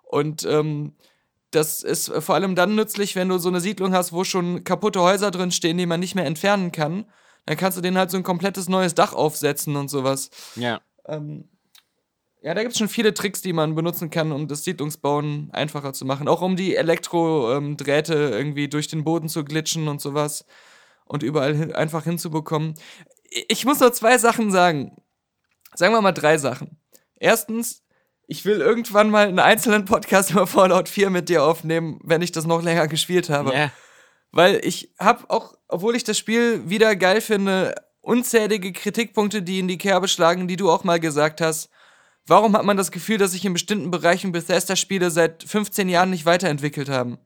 Und ähm, das ist vor allem dann nützlich, wenn du so eine Siedlung hast, wo schon kaputte Häuser drin stehen, die man nicht mehr entfernen kann. Dann kannst du denen halt so ein komplettes neues Dach aufsetzen und sowas. Ja. Ähm, ja, da gibt es schon viele Tricks, die man benutzen kann, um das Siedlungsbauen einfacher zu machen. Auch um die Elektrodrähte irgendwie durch den Boden zu glitschen und sowas. Und überall hin, einfach hinzubekommen. Ich muss nur zwei Sachen sagen. Sagen wir mal drei Sachen. Erstens, ich will irgendwann mal einen einzelnen Podcast über Fallout 4 mit dir aufnehmen, wenn ich das noch länger gespielt habe. ja. Weil ich habe auch, obwohl ich das Spiel wieder geil finde, unzählige Kritikpunkte, die in die Kerbe schlagen, die du auch mal gesagt hast. Warum hat man das Gefühl, dass sich in bestimmten Bereichen Bethesda-Spiele seit 15 Jahren nicht weiterentwickelt haben?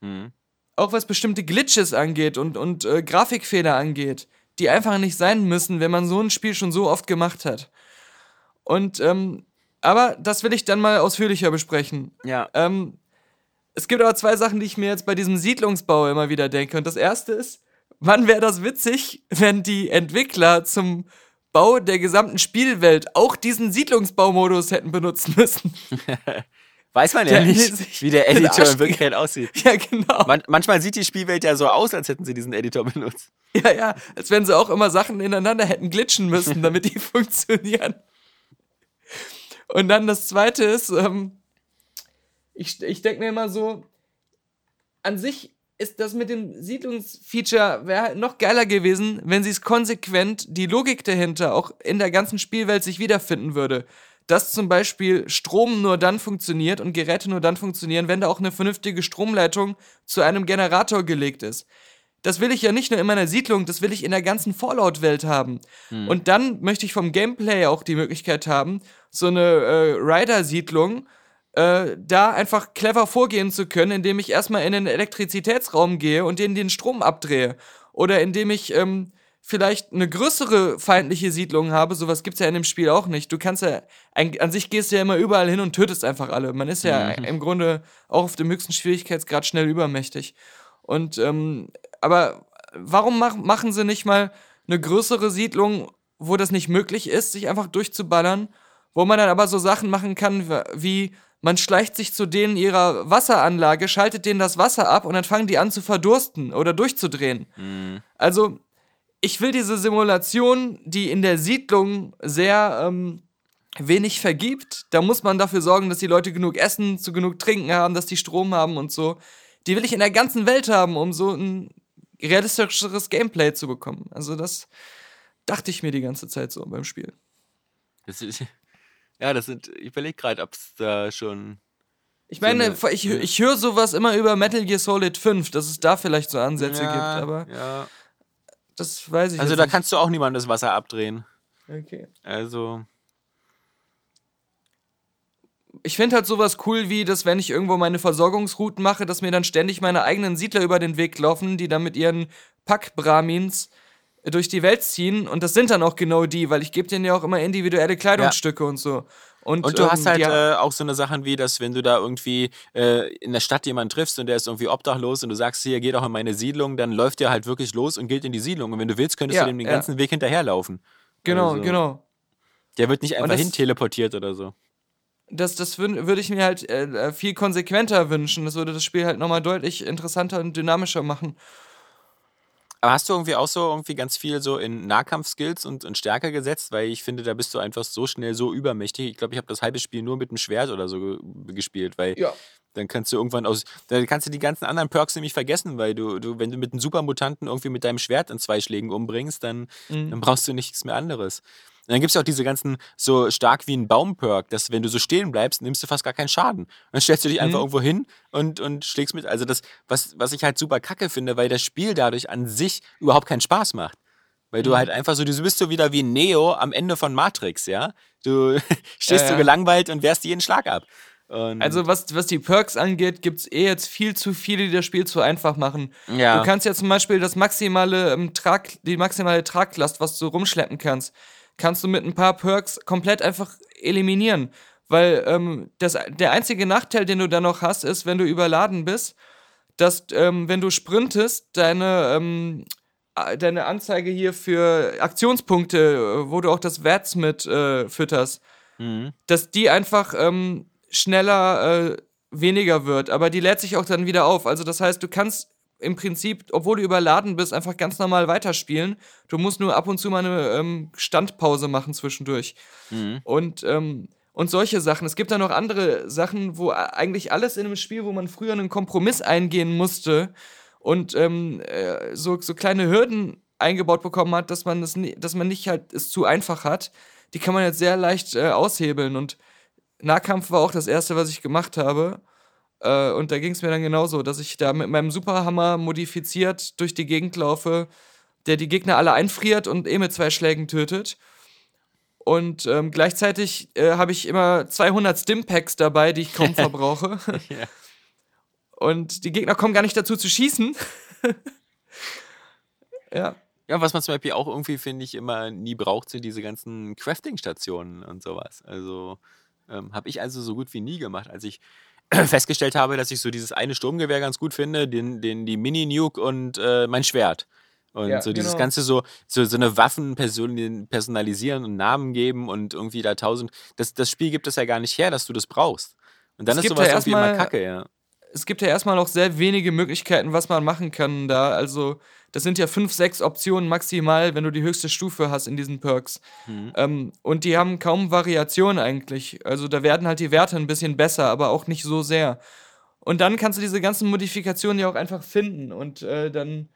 Mhm. Auch was bestimmte Glitches angeht und, und äh, Grafikfehler angeht, die einfach nicht sein müssen, wenn man so ein Spiel schon so oft gemacht hat. Und, ähm, aber das will ich dann mal ausführlicher besprechen. Ja. Ähm, es gibt aber zwei Sachen, die ich mir jetzt bei diesem Siedlungsbau immer wieder denke. Und das erste ist, wann wäre das witzig, wenn die Entwickler zum Bau der gesamten Spielwelt auch diesen Siedlungsbaumodus hätten benutzen müssen. Weiß man ja Der nicht, wie der Editor in Wirklichkeit aussieht. ja, genau. Man, manchmal sieht die Spielwelt ja so aus, als hätten sie diesen Editor benutzt. Ja, ja, als wenn sie auch immer Sachen ineinander hätten glitschen müssen, damit die funktionieren. Und dann das zweite ist, ähm, ich, ich denke mir immer so, an sich ist das mit dem Siedlungsfeature wäre halt noch geiler gewesen, wenn sie es konsequent, die Logik dahinter auch in der ganzen Spielwelt sich wiederfinden würde. Dass zum Beispiel Strom nur dann funktioniert und Geräte nur dann funktionieren, wenn da auch eine vernünftige Stromleitung zu einem Generator gelegt ist. Das will ich ja nicht nur in meiner Siedlung, das will ich in der ganzen Fallout-Welt haben. Und dann möchte ich vom Gameplay auch die Möglichkeit haben, so eine äh, Rider-Siedlung äh, da einfach clever vorgehen zu können, indem ich erstmal in den Elektrizitätsraum gehe und denen den Strom abdrehe. Oder indem ich ähm, vielleicht eine größere feindliche Siedlung habe. Sowas gibt's ja in dem Spiel auch nicht. Du kannst ja, an sich gehst du ja immer überall hin und tötest einfach alle. Man ist ja im Grunde auch auf dem höchsten Schwierigkeitsgrad schnell übermächtig. Und, ähm, aber warum mach, machen sie nicht mal eine größere Siedlung, wo das nicht möglich ist, sich einfach durchzuballern, wo man dann aber so Sachen machen kann, wie man schleicht sich zu denen ihrer Wasseranlage, schaltet denen das Wasser ab und dann fangen die an zu verdursten oder durchzudrehen. Also, ich will diese Simulation, die in der Siedlung sehr ähm, wenig vergibt, da muss man dafür sorgen, dass die Leute genug Essen, zu genug Trinken haben, dass die Strom haben und so. Die will ich in der ganzen Welt haben, um so ein realistischeres Gameplay zu bekommen. Also das dachte ich mir die ganze Zeit so beim Spiel. Das ist, ja, das sind, ich überlege gerade, ob es da schon. Ich meine, eine- ich, ich höre sowas immer über Metal Gear Solid 5, dass es da vielleicht so Ansätze ja, gibt, aber Ja. das weiß ich Also da nicht. kannst du auch niemandem das Wasser abdrehen. Okay. Also, Ich finde halt sowas cool, wie dass, wenn ich irgendwo meine Versorgungsrouten mache, dass mir dann ständig meine eigenen Siedler über den Weg laufen, die dann mit ihren Pack-Brahmins durch die Welt ziehen. Und das sind dann auch genau die, weil ich gebe denen ja auch immer individuelle Kleidungsstücke und so. Und, Und du ähm, hast halt die, äh, auch so eine Sachen wie, dass wenn du da irgendwie äh, in der Stadt jemanden triffst und der ist irgendwie obdachlos und du sagst, hier, geh doch in meine Siedlung, dann läuft der halt wirklich los und geht in die Siedlung. Und wenn du willst, könntest Ja, du dem den ja. ganzen Weg hinterherlaufen. genau, also- genau. Der wird nicht einfach das- hin teleportiert oder so. Das, das würde ich mir halt äh, äh, viel konsequenter wünschen. Das würde das Spiel halt nochmal deutlich interessanter und dynamischer machen. Aber hast du irgendwie auch so irgendwie ganz viel so in Nahkampfskills und, und Stärke gesetzt? Weil ich finde, da bist du einfach so schnell so übermächtig. Ich glaube, ich habe das halbe Spiel nur mit dem Schwert oder so ge gespielt, weil Ja. dann kannst du irgendwann aus. Dann kannst du die ganzen anderen Perks nämlich vergessen, weil du, du wenn du mit einem Supermutanten irgendwie mit deinem Schwert in zwei Schlägen umbringst, dann, Mhm. dann brauchst du nichts mehr anderes. Und dann gibt es ja auch diese ganzen so stark wie ein Baum-Perk, dass wenn du so stehen bleibst, nimmst du fast gar keinen Schaden. Und dann stellst du dich einfach Mhm. irgendwo hin und, und schlägst mit. Also das, was, was ich halt super kacke finde, weil das Spiel dadurch an sich überhaupt keinen Spaß macht. Weil Mhm. du halt einfach so, du bist so wieder wie Neo am Ende von Matrix, ja? Du stehst Ja, so ja. gelangweilt und wehrst jeden Schlag ab. Und Also was, was die Perks angeht, gibt es eh jetzt viel zu viele, die das Spiel zu einfach machen. Ja. Du kannst ja zum Beispiel das maximale ähm, Trag, die maximale Traglast, was du rumschleppen kannst, kannst du mit ein paar Perks komplett einfach eliminieren. Weil ähm, das, der einzige Nachteil, den du dann noch hast, ist, wenn du überladen bist, dass, ähm, wenn du sprintest, deine, ähm, äh, deine Anzeige hier für Aktionspunkte, äh, wo du auch das Werts mit äh, fütterst, Mhm. dass die einfach ähm, schneller äh, weniger wird. Aber die lädt sich auch dann wieder auf. Also das heißt, du kannst im Prinzip, obwohl du überladen bist, einfach ganz normal weiterspielen. Du musst nur ab und zu mal eine ähm, Standpause machen zwischendurch. Mhm. Und, ähm, und solche Sachen. Es gibt da noch andere Sachen, wo eigentlich alles in einem Spiel, wo man früher einen Kompromiss eingehen musste und ähm, äh, so, so kleine Hürden eingebaut bekommen hat, dass man, das, ni- dass man nicht halt es zu einfach hat, die kann man jetzt sehr leicht äh, aushebeln. Und Nahkampf war auch das erste, was ich gemacht habe. Äh, und da ging es mir dann genauso, dass ich da mit meinem Superhammer modifiziert durch die Gegend laufe, der die Gegner alle einfriert und eh mit zwei Schlägen tötet. Und ähm, gleichzeitig äh, habe ich immer 200 Stimpacks dabei, die ich kaum verbrauche. Ja. Und die Gegner kommen gar nicht dazu zu schießen. ja. Ja, was man zum Beispiel auch irgendwie, finde ich, immer nie braucht, sind diese ganzen Crafting-Stationen und sowas. Also ähm, habe ich also so gut wie nie gemacht, als ich festgestellt habe, dass ich so dieses eine Sturmgewehr ganz gut finde, den, den, die Mini-Nuke und äh, mein Schwert. Und Ja, so dieses genau. Ganze so, so, so eine Waffen person personalisieren und Namen geben und irgendwie da tausend. Das, das Spiel gibt es ja gar nicht her, dass du das brauchst. Und dann Es ist sowas ja irgendwie immer erstmal- Kacke, ja. Es gibt ja erstmal noch sehr wenige Möglichkeiten, was man machen kann da. Also, das sind ja fünf, sechs Optionen maximal, wenn du die höchste Stufe hast in diesen Perks. Mhm. Ähm, und die haben kaum Variation eigentlich. Also, da werden halt die Werte ein bisschen besser, aber auch nicht so sehr. Und dann kannst du diese ganzen Modifikationen ja auch einfach finden. Und äh, dann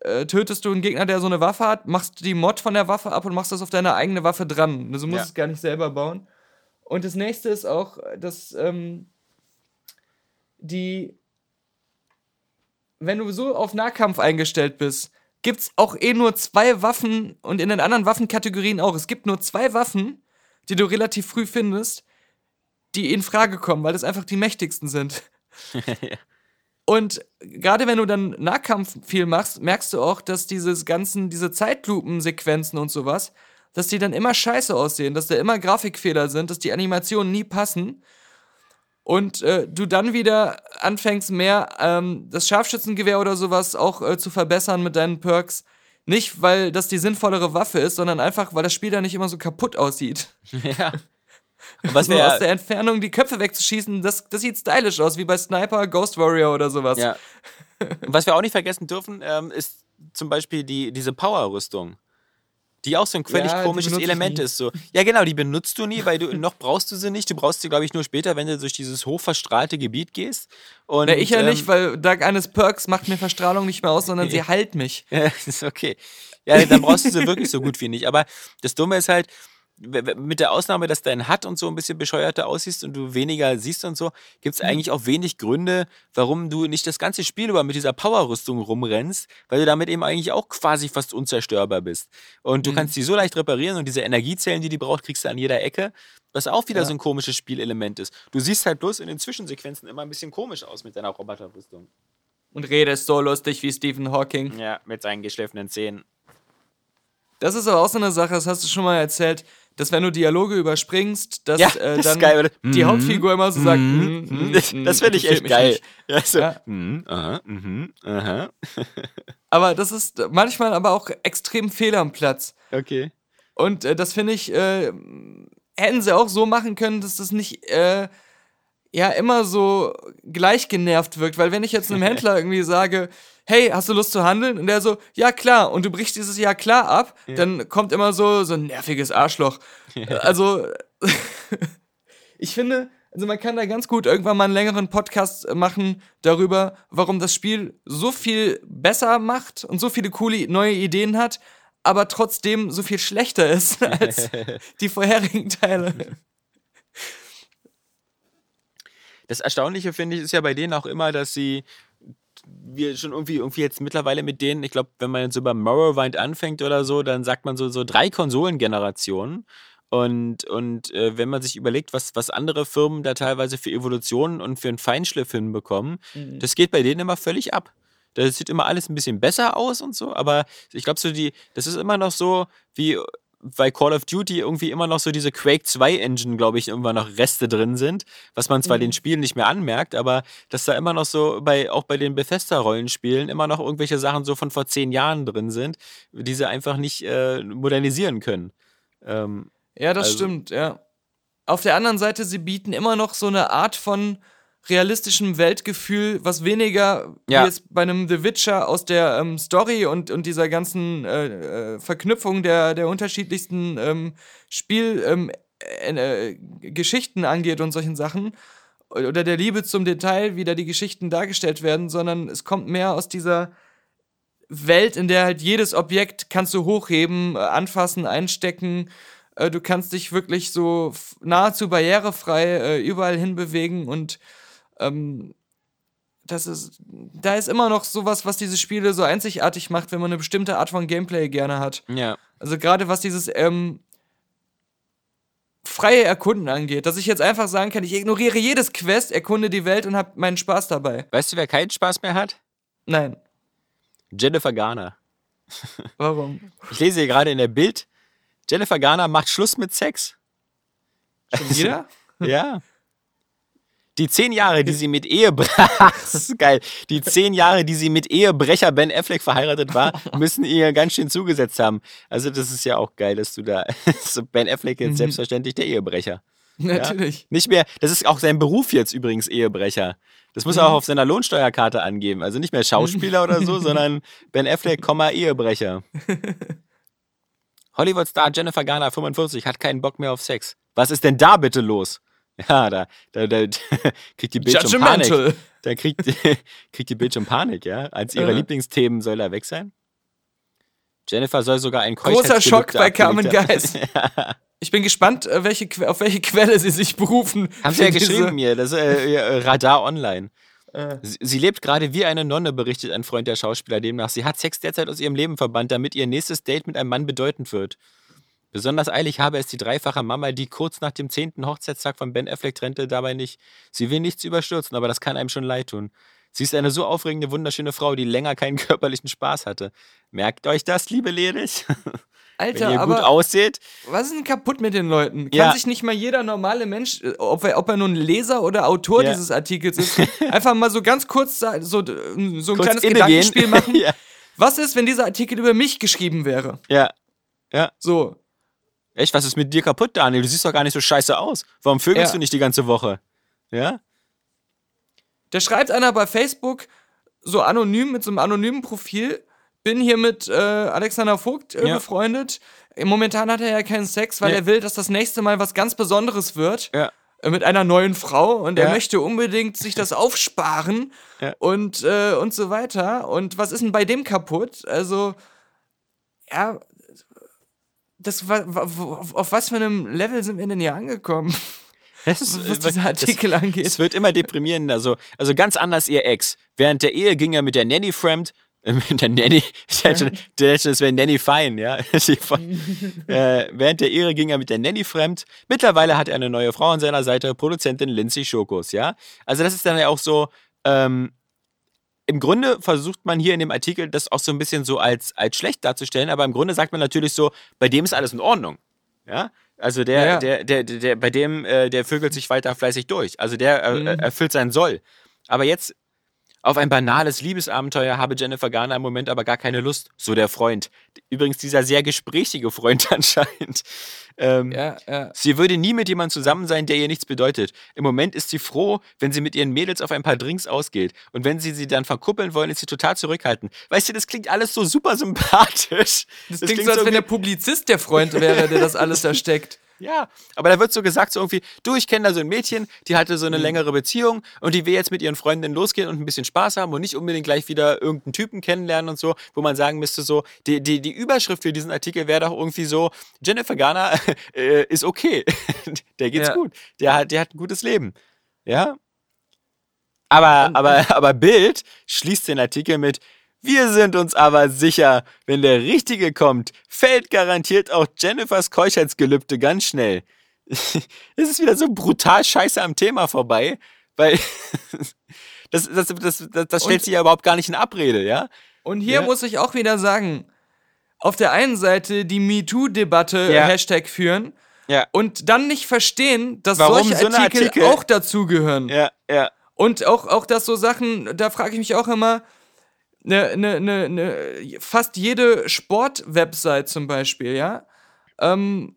äh, tötest du einen Gegner, der so eine Waffe hat, machst die Mod von der Waffe ab und machst das auf deine eigene Waffe dran. Also, du musst Ja. es gar nicht selber bauen. Und das nächste ist auch, dass ähm, die, wenn du so auf Nahkampf eingestellt bist, gibt es auch eh nur zwei Waffen und in den anderen Waffenkategorien auch. Es gibt nur zwei Waffen, die du relativ früh findest, die in Frage kommen, weil das einfach die mächtigsten sind. Und gerade wenn du dann Nahkampf viel machst, merkst du auch, dass dieses ganzen, diese Zeitlupensequenzen und sowas, dass die dann immer scheiße aussehen, dass da immer Grafikfehler sind, dass die Animationen nie passen. Und äh, du dann wieder anfängst, mehr ähm, das Scharfschützengewehr oder sowas auch äh, zu verbessern mit deinen Perks. Nicht, weil das die sinnvollere Waffe ist, sondern einfach, weil das Spiel da nicht immer so kaputt aussieht. ja. Was so wir aus der Entfernung die Köpfe wegzuschießen, das, das sieht stylisch aus, wie bei Sniper, Ghost Warrior oder sowas. Ja. Was wir auch nicht vergessen dürfen, ähm, ist zum Beispiel die, diese Power-Rüstung. Die auch so ein völlig Ja, komisches Element ist. So. Ja, genau, die benutzt du nie, weil du noch brauchst du sie nicht. Du brauchst sie, glaube ich, nur später, wenn du durch dieses hochverstrahlte Gebiet gehst. Und, Na, ich ja ähm, nicht, weil dank eines Perks macht mir Verstrahlung nicht mehr aus, sondern sie heilt mich. Ja, ist okay. Ja, dann brauchst du sie wirklich so gut wie nicht. Aber das Dumme ist halt, mit der Ausnahme, dass dein HUD und so ein bisschen bescheuerter aussiehst und du weniger siehst und so, gibt es eigentlich auch wenig Gründe, warum du nicht das ganze Spiel über mit dieser Powerrüstung rumrennst, weil du damit eben eigentlich auch quasi fast unzerstörbar bist. Und du kannst die so leicht reparieren und diese Energiezellen, die die braucht, kriegst du an jeder Ecke, was auch wieder Ja. so ein komisches Spielelement ist. Du siehst halt bloß in den Zwischensequenzen immer ein bisschen komisch aus mit deiner Roboterrüstung. Und redest so lustig wie Stephen Hawking. Ja, mit seinen geschliffenen Zähnen. Das ist aber auch so eine Sache, das hast du schon mal erzählt, dass wenn du Dialoge überspringst, dass Ja, äh, das dann geil, die Mhm. Hauptfigur immer so sagt, Mhm. "Mm, mm, Das, das finde ich echt geil. nicht." Ja, so, Ja. mhm, aha, mhm, aha. Aber das ist manchmal aber auch extrem fehl am Platz. Okay. Und äh, das finde ich, äh, hätten sie auch so machen können, dass das nicht äh, ja immer so gleich genervt wirkt. Weil wenn ich jetzt einem Händler irgendwie sage, hey, hast du Lust zu handeln? Und der so, ja klar, und du brichst dieses Ja klar ab, dann kommt immer so, so ein nerviges Arschloch. Also, ich finde, also man kann da ganz gut irgendwann mal einen längeren Podcast machen darüber, warum das Spiel so viel besser macht und so viele coole neue Ideen hat, aber trotzdem so viel schlechter ist als die vorherigen Teile. Das Erstaunliche finde ich ist ja bei denen auch immer, dass sie wir schon irgendwie, irgendwie jetzt mittlerweile mit denen, ich glaube, wenn man jetzt so beim Morrowind anfängt oder so, dann sagt man so, so drei Konsolengenerationen. Und, und äh, wenn man sich überlegt, was, was andere Firmen da teilweise für Evolutionen und für einen Feinschliff hinbekommen, das geht bei denen immer völlig ab. Das sieht immer alles ein bisschen besser aus und so, aber ich glaube, so die, das ist immer noch so, wie bei Call of Duty irgendwie immer noch so diese Quake 2 Engine, glaube ich, irgendwann noch Reste drin sind, was man zwar den Spielen nicht mehr anmerkt, aber dass da immer noch so bei, auch bei den Bethesda-Rollenspielen immer noch irgendwelche Sachen so von vor zehn Jahren drin sind, die sie einfach nicht äh, modernisieren können. Ähm, Ja, das Also- stimmt, ja. Auf der anderen Seite, sie bieten immer noch so eine Art von realistischem Weltgefühl, was weniger Ja. wie jetzt bei einem The Witcher aus der ähm, Story und, und dieser ganzen äh, äh, Verknüpfung der, der unterschiedlichsten ähm, Spiel ähm, äh, äh, angeht und solchen Sachen. Oder der Liebe zum Detail, wie da die Geschichten dargestellt werden, sondern es kommt mehr aus dieser Welt, in der halt jedes Objekt kannst du hochheben, äh, anfassen, einstecken. Äh, du kannst dich wirklich so nahezu barrierefrei überall hinbewegen und ähm, das ist, da ist immer noch sowas, was diese Spiele so einzigartig macht, wenn man eine bestimmte Art von Gameplay gerne hat. ja. Also gerade was dieses ähm, freie Erkunden angeht, dass ich jetzt einfach sagen kann, ich ignoriere jedes Quest, erkunde die Welt und habe meinen Spaß dabei. Weißt du, wer keinen Spaß mehr hat? Nein. Jennifer Garner. Warum? Ich lese hier gerade in der Bild, Jennifer Garner macht Schluss mit Sex. Schon wieder? Ja. Die zehn Jahre, die sie mit Ehebrecher, das ist geil, die zehn Jahre, die sie mit Ehebrecher Ben Affleck verheiratet war, müssen ihr ganz schön zugesetzt haben. Also das ist ja auch geil, dass du da, Ben Affleck jetzt selbstverständlich der Ehebrecher. Natürlich. Nicht mehr, das ist auch sein Beruf jetzt übrigens Ehebrecher. Das muss er auch auf seiner Lohnsteuerkarte angeben. Also nicht mehr Schauspieler oder so, sondern Ben Affleck, Ehebrecher. Hollywood-Star Jennifer Garner, 45, hat keinen Bock mehr auf Sex. Was ist denn da bitte los? Ja, da, da, da kriegt die Bildschirm Panik. Da kriegt, kriegt die Bildschirm Panik, ja? Als ihre Ja. Lieblingsthemen soll er weg sein. Jennifer soll sogar ein Großer Schock bei Carmen haben. Geist. Ich bin gespannt, äh, welche, auf welche Quelle sie sich berufen. Haben sie ja geschrieben mir, das ist äh, äh, Radar Online. Äh. Sie, sie lebt gerade wie eine Nonne, berichtet ein Freund der Schauspieler demnach. Sie hat Sex derzeit aus ihrem Leben verbannt, damit ihr nächstes Date mit einem Mann bedeutend wird. Besonders eilig habe es die dreifache Mama, die kurz nach dem zehnten Hochzeitstag von Ben Affleck trennte, dabei nicht. Sie will nichts überstürzen, aber das kann einem schon leid tun. Sie ist eine so aufregende, wunderschöne Frau, die länger keinen körperlichen Spaß hatte. Merkt euch das, liebe Ledig? Wenn Alter, ihr gut aber ausseht, was ist denn kaputt mit den Leuten? Kann Ja. sich nicht mal jeder normale Mensch, äh, ob er, ob er nun Leser oder Autor Ja. dieses Artikels ist, einfach mal so ganz kurz so, äh, so ein kurz kleines. Gedankenspiel machen? ja. Was ist, wenn dieser Artikel über mich geschrieben wäre? ja. Ja. So. Echt, was ist mit dir kaputt, Daniel? Du siehst doch gar nicht so scheiße aus. Warum vögelst Ja. du nicht die ganze Woche? Ja? Da schreibt einer bei Facebook so anonym mit so einem anonymen Profil, bin hier mit äh, Alexander Vogt äh, Ja. befreundet. Momentan hat er ja keinen Sex, weil Ja. er will, dass das nächste Mal was ganz Besonderes wird. Ja. äh, Mit einer neuen Frau und er möchte unbedingt sich das aufsparen Ja. und, äh, und so weiter. Und was ist denn bei dem kaputt? Also, ja, das auf, was für einem Level sind wir denn hier angekommen, Das ist, was äh, dieser Artikel angeht? Es wird immer deprimierender. So. Also ganz anders ihr Ex. Während der Ehe ging er mit der Nanny fremd. Äh, mit der Nanny. Ich hätte der hätte Das wäre Nanny fein, ja. Äh, während der Ehe ging er mit der Nanny fremd. Mittlerweile hat er eine neue Frau an seiner Seite, Produzentin Lindsay Schokos, ja. Also das ist dann ja auch so. Ähm, im Grunde versucht man hier in dem Artikel das auch so ein bisschen so als, als schlecht darzustellen, aber im Grunde sagt man natürlich so, bei dem ist alles in Ordnung. Ja, also der, Ja, der, der, der, bei dem, äh, der vögelt sich weiter fleißig durch. Also der äh, Mhm. erfüllt sein Soll. Aber jetzt auf ein banales Liebesabenteuer habe Jennifer Garner im Moment aber gar keine Lust, so der Freund. Übrigens dieser sehr gesprächige Freund anscheinend. Ähm, Ja, ja. Sie würde nie mit jemandem zusammen sein, der ihr nichts bedeutet. Im Moment ist sie froh, wenn sie mit ihren Mädels auf ein paar Drinks ausgeht. Und wenn sie sie dann verkuppeln wollen, ist sie total zurückhaltend. Weißt du, das klingt alles so super sympathisch. Das, klingt so, als wenn der Publizist der Freund wäre, der das alles versteckt. Ja, aber da wird so gesagt, so irgendwie, du, ich kenne da so ein Mädchen, die hatte so eine längere Beziehung und die will jetzt mit ihren Freundinnen losgehen und ein bisschen Spaß haben und nicht unbedingt gleich wieder irgendeinen Typen kennenlernen und so, wo man sagen müsste, so, die, die, die Überschrift für diesen Artikel wäre doch irgendwie so, Jennifer Garner äh, ist okay. Der geht's Ja. gut. Der hat, der hat ein gutes Leben. Ja. Aber, aber, aber Bild schließt den Artikel mit, wir sind uns aber sicher, wenn der Richtige kommt, fällt garantiert auch Jennifers Keuschheitsgelübde ganz schnell. Es ist wieder so brutal scheiße am Thema vorbei, weil das, das, das, das, stellt Und- sich ja überhaupt gar nicht in Abrede, ja? Und hier Ja. muss ich auch wieder sagen, auf der einen Seite die MeToo-Debatte Ja. Hashtag führen Ja. und dann nicht verstehen, dass Warum solche so Artikel, Artikel- auch dazugehören. Ja, ja. Und auch, auch dass so Sachen, da frage ich mich auch immer, ne, ne, ne, ne, fast jede Sport-Website zum Beispiel, ja, ähm,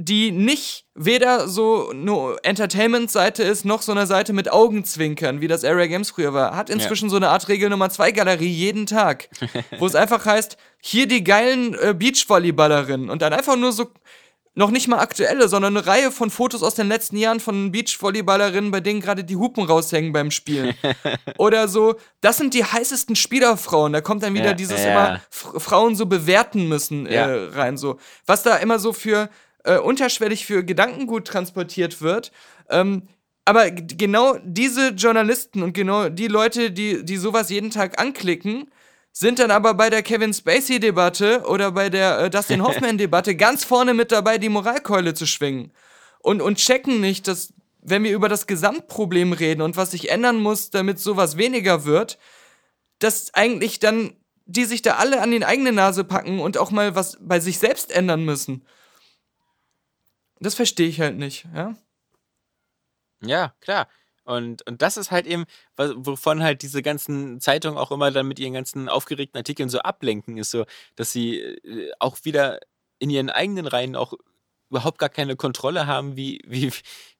die nicht weder so eine Entertainment-Seite ist, noch so eine Seite mit Augenzwinkern, wie das Area Games früher war, hat inzwischen so eine Art Regel Nummer 2 Galerie jeden Tag, wo es einfach heißt, hier die geilen äh, Beachvolleyballerinnen und dann einfach nur so noch nicht mal aktuelle, sondern eine Reihe von Fotos aus den letzten Jahren von Beachvolleyballerinnen, bei denen gerade die Hupen raushängen beim Spielen. Oder so, das sind die heißesten Spielerfrauen. Da kommt dann wieder Ja, dieses ja. immer Frauen so bewerten müssen Ja. äh, rein. So. Was da immer so für äh, unterschwellig für Gedankengut transportiert wird. Ähm, aber genau diese Journalisten und genau die Leute, die, die sowas jeden Tag anklicken, sind dann aber bei der Kevin Spacey-Debatte oder bei der äh, Dustin Hoffman-Debatte ganz vorne mit dabei, die Moralkeule zu schwingen. Und, und checken nicht, dass, wenn wir über das Gesamtproblem reden und was sich ändern muss, damit sowas weniger wird, dass eigentlich dann die sich da alle an die eigene Nase packen und auch mal was bei sich selbst ändern müssen. Das verstehe ich halt nicht, ja? Ja, klar. Und, und das ist halt eben, wovon halt diese ganzen Zeitungen auch immer dann mit ihren ganzen aufgeregten Artikeln so ablenken, ist so, dass sie äh, auch wieder in ihren eigenen Reihen auch überhaupt gar keine Kontrolle haben, wie, wie,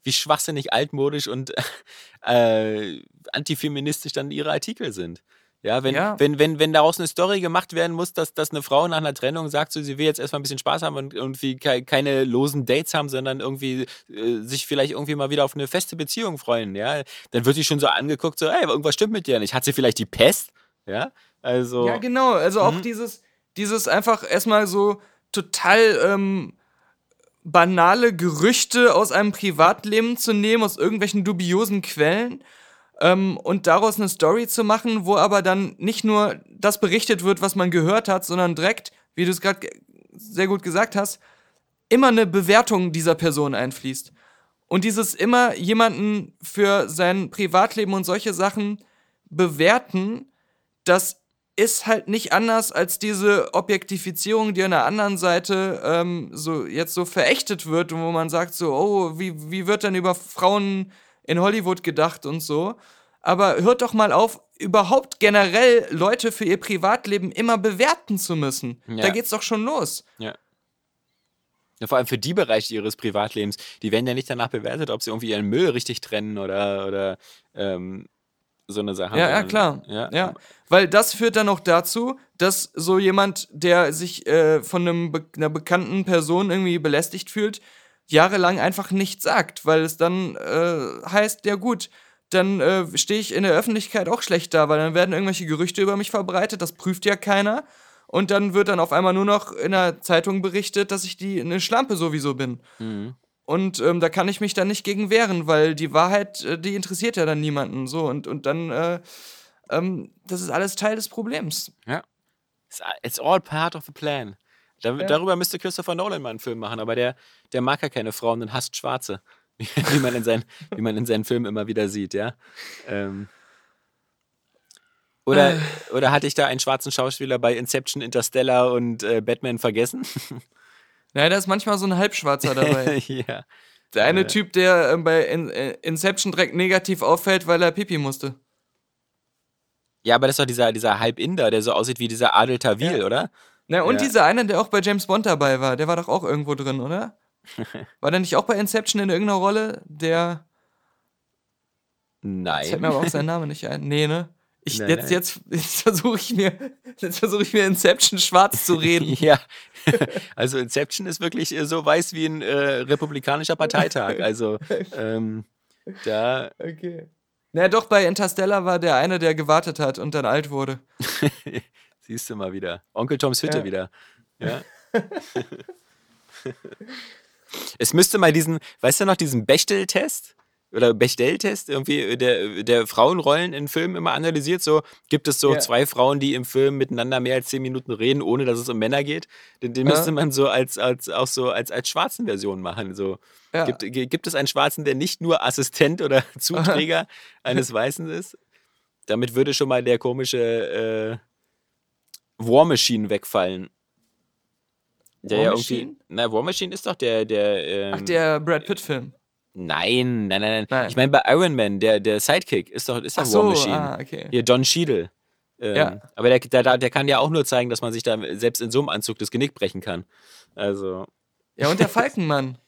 wie schwachsinnig altmodisch und äh, antifeministisch dann ihre Artikel sind. Ja, wenn, Ja. Wenn, wenn, wenn daraus eine Story gemacht werden muss, dass, dass eine Frau nach einer Trennung sagt, so, sie will jetzt erstmal ein bisschen Spaß haben und irgendwie kei- keine losen Dates haben, sondern irgendwie äh, sich vielleicht irgendwie mal wieder auf eine feste Beziehung freuen, ja, dann wird sie schon so angeguckt, so, ey, irgendwas stimmt mit dir nicht. Hat sie vielleicht die Pest? Ja, also. Ja, genau. Also auch Mhm. dieses, dieses einfach erstmal so total ähm, banale Gerüchte aus einem Privatleben zu nehmen, aus irgendwelchen dubiosen Quellen ähm, und daraus eine Story zu machen, wo aber dann nicht nur das berichtet wird, was man gehört hat, sondern direkt, wie du es gerade ge- sehr gut gesagt hast, immer eine Bewertung dieser Person einfließt. Und dieses immer jemanden für sein Privatleben und solche Sachen bewerten, das ist halt nicht anders als diese Objektifizierung, die an der anderen Seite ähm, so jetzt so verächtet wird und wo man sagt so, oh, wie, wie wird denn über Frauen in Hollywood gedacht und so. Aber hört doch mal auf, überhaupt generell Leute für ihr Privatleben immer bewerten zu müssen. Ja. Da geht's doch schon los. Ja. Ja, vor allem für die Bereiche ihres Privatlebens, die werden ja nicht danach bewertet, ob sie irgendwie ihren Müll richtig trennen oder, oder ähm, so eine Sache. Ja, ja, sondern- klar. Ja, Ja, weil das führt dann auch dazu, dass so jemand, der sich äh, von einem be einer bekannten Person irgendwie belästigt fühlt, jahrelang einfach nichts sagt, weil es dann äh, heißt, ja gut, dann äh, stehe ich in der Öffentlichkeit auch schlecht da, weil dann werden irgendwelche Gerüchte über mich verbreitet, das prüft ja keiner. Und dann wird dann auf einmal nur noch in der Zeitung berichtet, dass ich die eine Schlampe sowieso bin. Mhm. Und ähm, da kann ich mich dann nicht gegen wehren, weil die Wahrheit, äh, die interessiert ja dann niemanden. So, und, und dann, äh, ähm, das ist alles Teil des Problems. Ja. It's, all part of the plan. Da, Ja. Darüber müsste Christopher Nolan mal einen Film machen, aber der, der mag ja keine Frauen und hasst Schwarze. wie, man in seinen, wie man in seinen Filmen immer wieder sieht, ja. Ähm. Oder, Äh. oder hatte ich da einen schwarzen Schauspieler bei Inception, Interstellar und äh, Batman vergessen? Naja, da ist manchmal so ein Halbschwarzer dabei. ja. Der eine Äh. Typ, der ähm, bei In äh, Inception direkt negativ auffällt, weil er Pipi musste. Ja, aber das ist doch dieser, dieser Halb-Inder, der so aussieht wie dieser Adel Tawil, Ja. oder? Na, und Ja. dieser eine, der auch bei James Bond dabei war, der war doch auch irgendwo drin, oder? War der nicht auch bei Inception in irgendeiner Rolle? Der. Jetzt fällt mir Nein. aber auch sein Name nicht ein. Nee, ne? Ich, Nein, jetzt, nein. jetzt, jetzt versuche ich mir, jetzt versuche ich mir Inception schwarz zu reden. Ja, also Inception ist wirklich äh, so weiß wie ein äh, republikanischer Parteitag. Also ähm, da Okay. Na doch, bei Interstellar war der eine, der gewartet hat und dann alt wurde. Siehst du mal wieder. Onkel Toms Hütte Ja. wieder. Ja. es müsste mal diesen, weißt du noch, diesen Bechtel-Test? Oder Bechdel-Test, irgendwie, der, der Frauenrollen in Filmen immer analysiert. So, gibt es so Ja. zwei Frauen, die im Film miteinander mehr als zehn Minuten reden, ohne dass es um Männer geht? Den, den müsste man so als, als auch so als, als schwarzen Version machen. So. Gibt, gi- gibt es einen Schwarzen, der nicht nur Assistent oder Zuträger eines Weißen ist? Damit würde schon mal der komische äh, War Machine wegfallen. Der War ja Machine? Na, War Machine ist doch der. der ähm, Ach, der Brad Pitt-Film. Nein, nein, nein, nein. Nein. Ich meine, bei Iron Man, der, der Sidekick, ist doch, ist doch Ach War so, Machine. ah, okay. Hier, Don Cheadle. Ähm, Ja. Aber der, der, der kann ja auch nur zeigen, dass man sich da selbst in so einem Anzug das Genick brechen kann. Also. Ja, und der Falkenmann.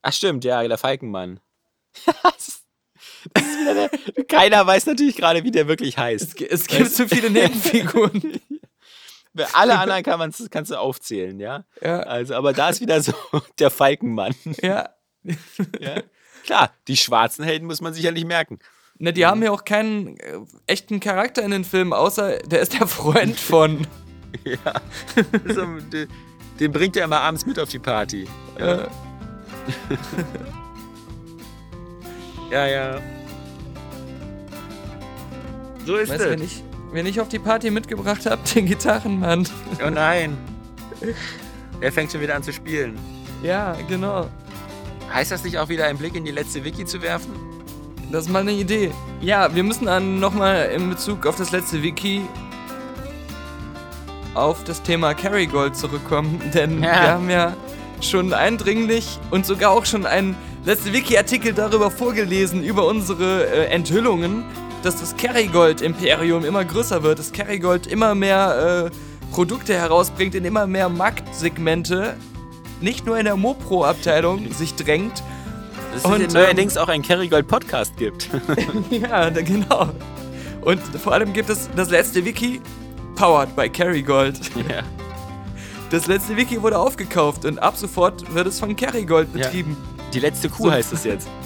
Ach stimmt, ja, der Falkenmann. der, keiner weiß natürlich gerade, wie der wirklich heißt. Es, es gibt zu viele Nebenfiguren. Alle anderen kann man's, kannst du aufzählen, ja. Ja, Also, aber da ist wieder so der Falkenmann. ja. Ja. Klar, die schwarzen Helden muss man sicherlich merken. Ne, die haben ja auch keinen äh, echten Charakter in den Filmen, außer der ist der Freund von. Ja. So, den, den bringt er immer abends mit auf die Party. Äh, Ja, ja. So ist weißt du, wenn ich, auf die Party mitgebracht habe, den Gitarrenmann. Oh nein. Er fängt schon wieder an zu spielen. Ja, genau. Heißt das nicht auch wieder einen Blick in die letzte Wiki zu werfen? Das ist mal eine Idee. Ja, wir müssen dann nochmal in Bezug auf das letzte Wiki auf das Thema Kerrygold zurückkommen, denn Ja. wir haben ja schon eindringlich und sogar auch schon einen letzte Wiki-Artikel darüber vorgelesen, über unsere äh, Enthüllungen, dass das Kerrygold-Imperium immer größer wird, das Kerrygold immer mehr äh, Produkte herausbringt, in immer mehr Marktsegmente, nicht nur in der Mopro-Abteilung sich drängt, Dass Und, es neuerdings auch einen Kerrygold Podcast gibt. Ja, genau. Und vor allem gibt es das letzte Wiki, powered by Kerrygold. ja. Das letzte Wiki wurde aufgekauft und ab sofort wird es von Kerrygold Ja. betrieben. Die letzte Kuh So. heißt es jetzt.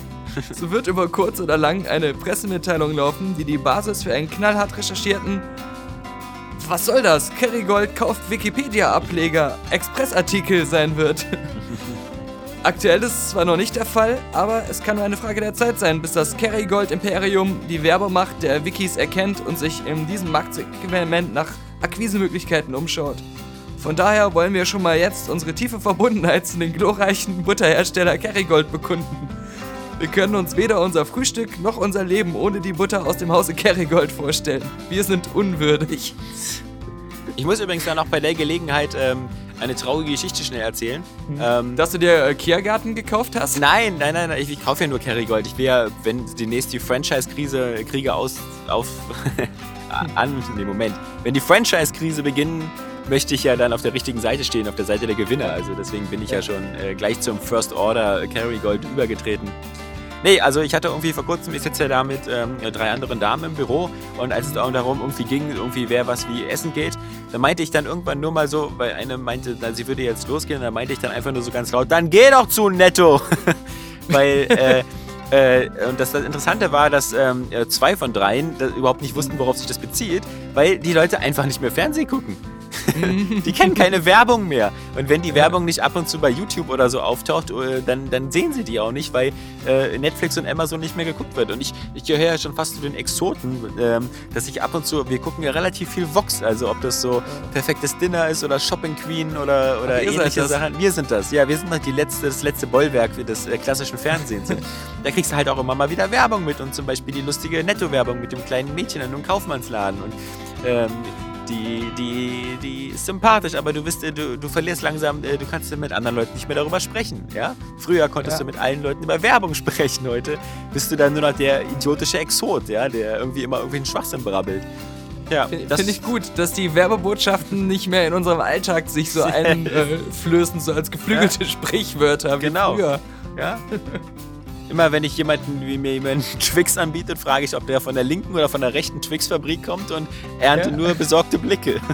So wird über kurz oder lang eine Pressemitteilung laufen, die die Basis für einen knallhart recherchierten Was soll das? Kerrygold kauft Wikipedia-Ableger, Expressartikel sein wird. Aktuell ist es zwar noch nicht der Fall, aber es kann nur eine Frage der Zeit sein, bis das Kerrygold-Imperium die Werbemacht der Wikis erkennt und sich in diesem Marktsegment nach Akquisemöglichkeiten umschaut. Von daher wollen wir schon mal jetzt unsere tiefe Verbundenheit zu den glorreichen Butterhersteller Kerrygold bekunden. Wir können uns weder unser Frühstück noch unser Leben ohne die Butter aus dem Hause Kerrygold vorstellen. Wir sind unwürdig. Ich muss übrigens dann auch bei der Gelegenheit ähm, eine traurige Geschichte schnell erzählen. Ähm, Dass du dir äh, Kiergarten gekauft hast? Nein, nein, nein, nein, ich, ich kaufe ja nur Kerrygold. Ich will ja, wenn demnächst die Franchise-Krise Kriege aus auf an nee, Moment. Wenn die Franchise-Krise beginnen, möchte ich ja dann auf der richtigen Seite stehen, auf der Seite der Gewinner. Also deswegen bin ich ja schon äh, gleich zum First Order Kerrygold übergetreten. Nee, also ich hatte irgendwie vor kurzem, ich sitze ja da mit ähm, drei anderen Damen im Büro und als es darum irgendwie ging, irgendwie wer was wie essen geht, da meinte ich dann irgendwann nur mal so, weil eine meinte, na, sie würde jetzt losgehen, da meinte ich dann einfach nur so ganz laut, dann geh doch zu Netto! weil, äh, äh, und das, das Interessante war, dass ähm, äh, zwei von dreien überhaupt nicht wussten, worauf sich das bezieht, weil die Leute einfach nicht mehr Fernsehen gucken. die kennen keine Werbung mehr. Und wenn die Werbung nicht ab und zu bei YouTube oder so auftaucht, äh, dann, dann sehen sie die auch nicht, weil äh, Netflix und Amazon nicht mehr geguckt wird. Und ich, ich gehöre ja schon fast zu den Exoten, ähm, dass ich ab und zu, wir gucken ja relativ viel Vox, also ob das so perfektes Dinner ist oder Shopping Queen oder, oder ähnliche. Sachen. Wir sind das, ja, wir sind halt die letzte, das letzte Bollwerk des äh, klassischen Fernsehens. Da kriegst du halt auch immer mal wieder Werbung mit und zum Beispiel die lustige Netto-Werbung mit dem kleinen Mädchen in einem Kaufmannsladen. Und ähm, die, die, die ist sympathisch, aber du, bist, äh, du, du verlierst langsam, äh, du kannst mit anderen Leuten nicht mehr darüber sprechen. Ja? Früher konntest Ja. du mit allen Leuten über Werbung sprechen, heute bist du dann nur noch der idiotische Exot, ja? der irgendwie immer irgendwelchen Schwachsinn brabbelt. Ja, Finde find ich gut, dass die Werbebotschaften nicht mehr in unserem Alltag sich so einflößen, so als geflügelte Sprichwörter wie Genau. früher. Ja. Immer wenn ich jemanden wie mir jemanden Twix anbietet, frage ich, ob der von der linken oder von der rechten Twix-Fabrik kommt und ernte Ja. nur besorgte Blicke.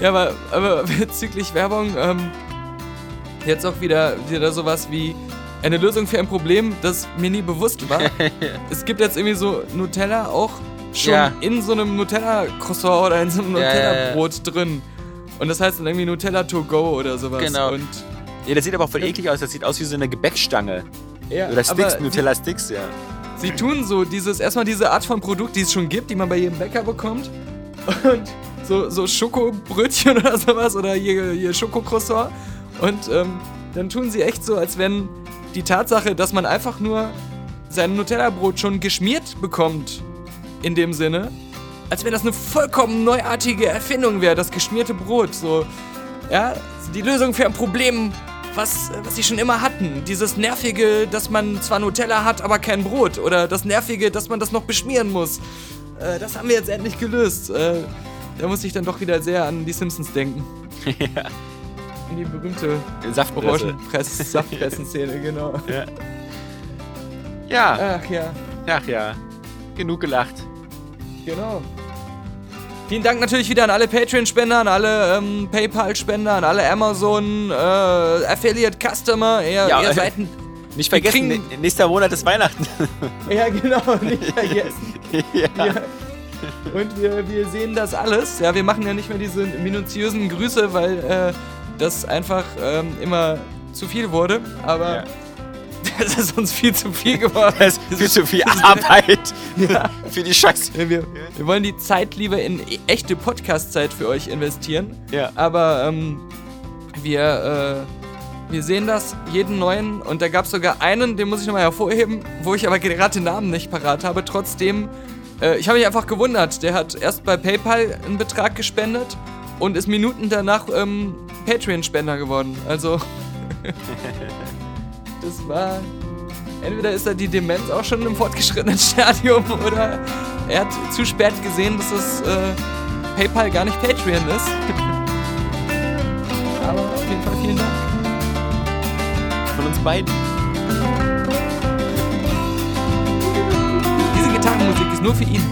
Ja, aber, aber bezüglich Werbung, ähm, jetzt auch wieder, wieder sowas wie eine Lösung für ein Problem, das mir nie bewusst war. es gibt jetzt irgendwie so Nutella auch schon Ja. in so einem Nutella-Croissant oder in so einem Ja, ja, ja. Nutella-Brot drin. Und das heißt dann irgendwie Nutella to go oder sowas. Genau. Und, Ja, das sieht aber auch voll eklig aus. Das sieht aus wie so eine Gebäckstange. ja, Oder Sticks, Nutella-Sticks, ja. Sie, sie tun so dieses, erstmal diese Art von Produkt, die es schon gibt, die man bei jedem Bäcker bekommt. Und so, so Schokobrötchen oder sowas oder hier, hier Schokocroissant. Und ähm, dann tun sie echt so, als wenn die Tatsache, dass man einfach nur sein Nutella-Brot schon geschmiert bekommt, in dem Sinne, als wenn das eine vollkommen neuartige Erfindung wäre, das geschmierte Brot. So, ja, die Lösung für ein Problem, was, was sie schon immer hatten. Dieses nervige, dass man zwar Nutella hat, aber kein Brot. Oder das nervige, dass man das noch beschmieren muss. Äh, das haben wir jetzt endlich gelöst. Äh, da muss ich dann doch wieder sehr an die Simpsons denken. ja. In die berühmte Saftpresse. Saftpressen-Szene, genau. Ja, Ach ja, ach ja. Genug gelacht. genau. Vielen Dank natürlich wieder an alle Patreon-Spender, an alle ähm, PayPal-Spender, an alle Amazon äh, Affiliate-Customer. Ihr, Ja, ihr seid ein Nicht vergessen, kriegen- nä- nächster Monat ist Weihnachten. Ja, genau, nicht vergessen. ja. Ja. Und wir, wir sehen das alles. Ja, wir machen ja nicht mehr diese minutiösen Grüße, weil äh, das einfach ähm, immer zu viel wurde. Aber Ja. das ist uns viel zu viel geworden. Das ist viel zu viel Arbeit Ja. für die Scheiße. Wir, wir wollen die Zeit lieber in echte Podcast-Zeit für euch investieren. Ja. Aber ähm, wir, äh, wir sehen das jeden neuen. Und da gab es sogar einen, den muss ich nochmal hervorheben, wo ich aber gerade den Namen nicht parat habe. Trotzdem, äh, ich habe mich einfach gewundert. Der hat erst bei PayPal einen Betrag gespendet und ist Minuten danach ähm, Patreon-Spender geworden. Also, das war. Entweder ist da die Demenz auch schon im fortgeschrittenen Stadium oder er hat zu spät gesehen, dass es äh, PayPal gar nicht Patreon ist. Aber auf jeden Fall vielen Dank. Von uns beiden. Diese Gitarrenmusik ist nur für ihn.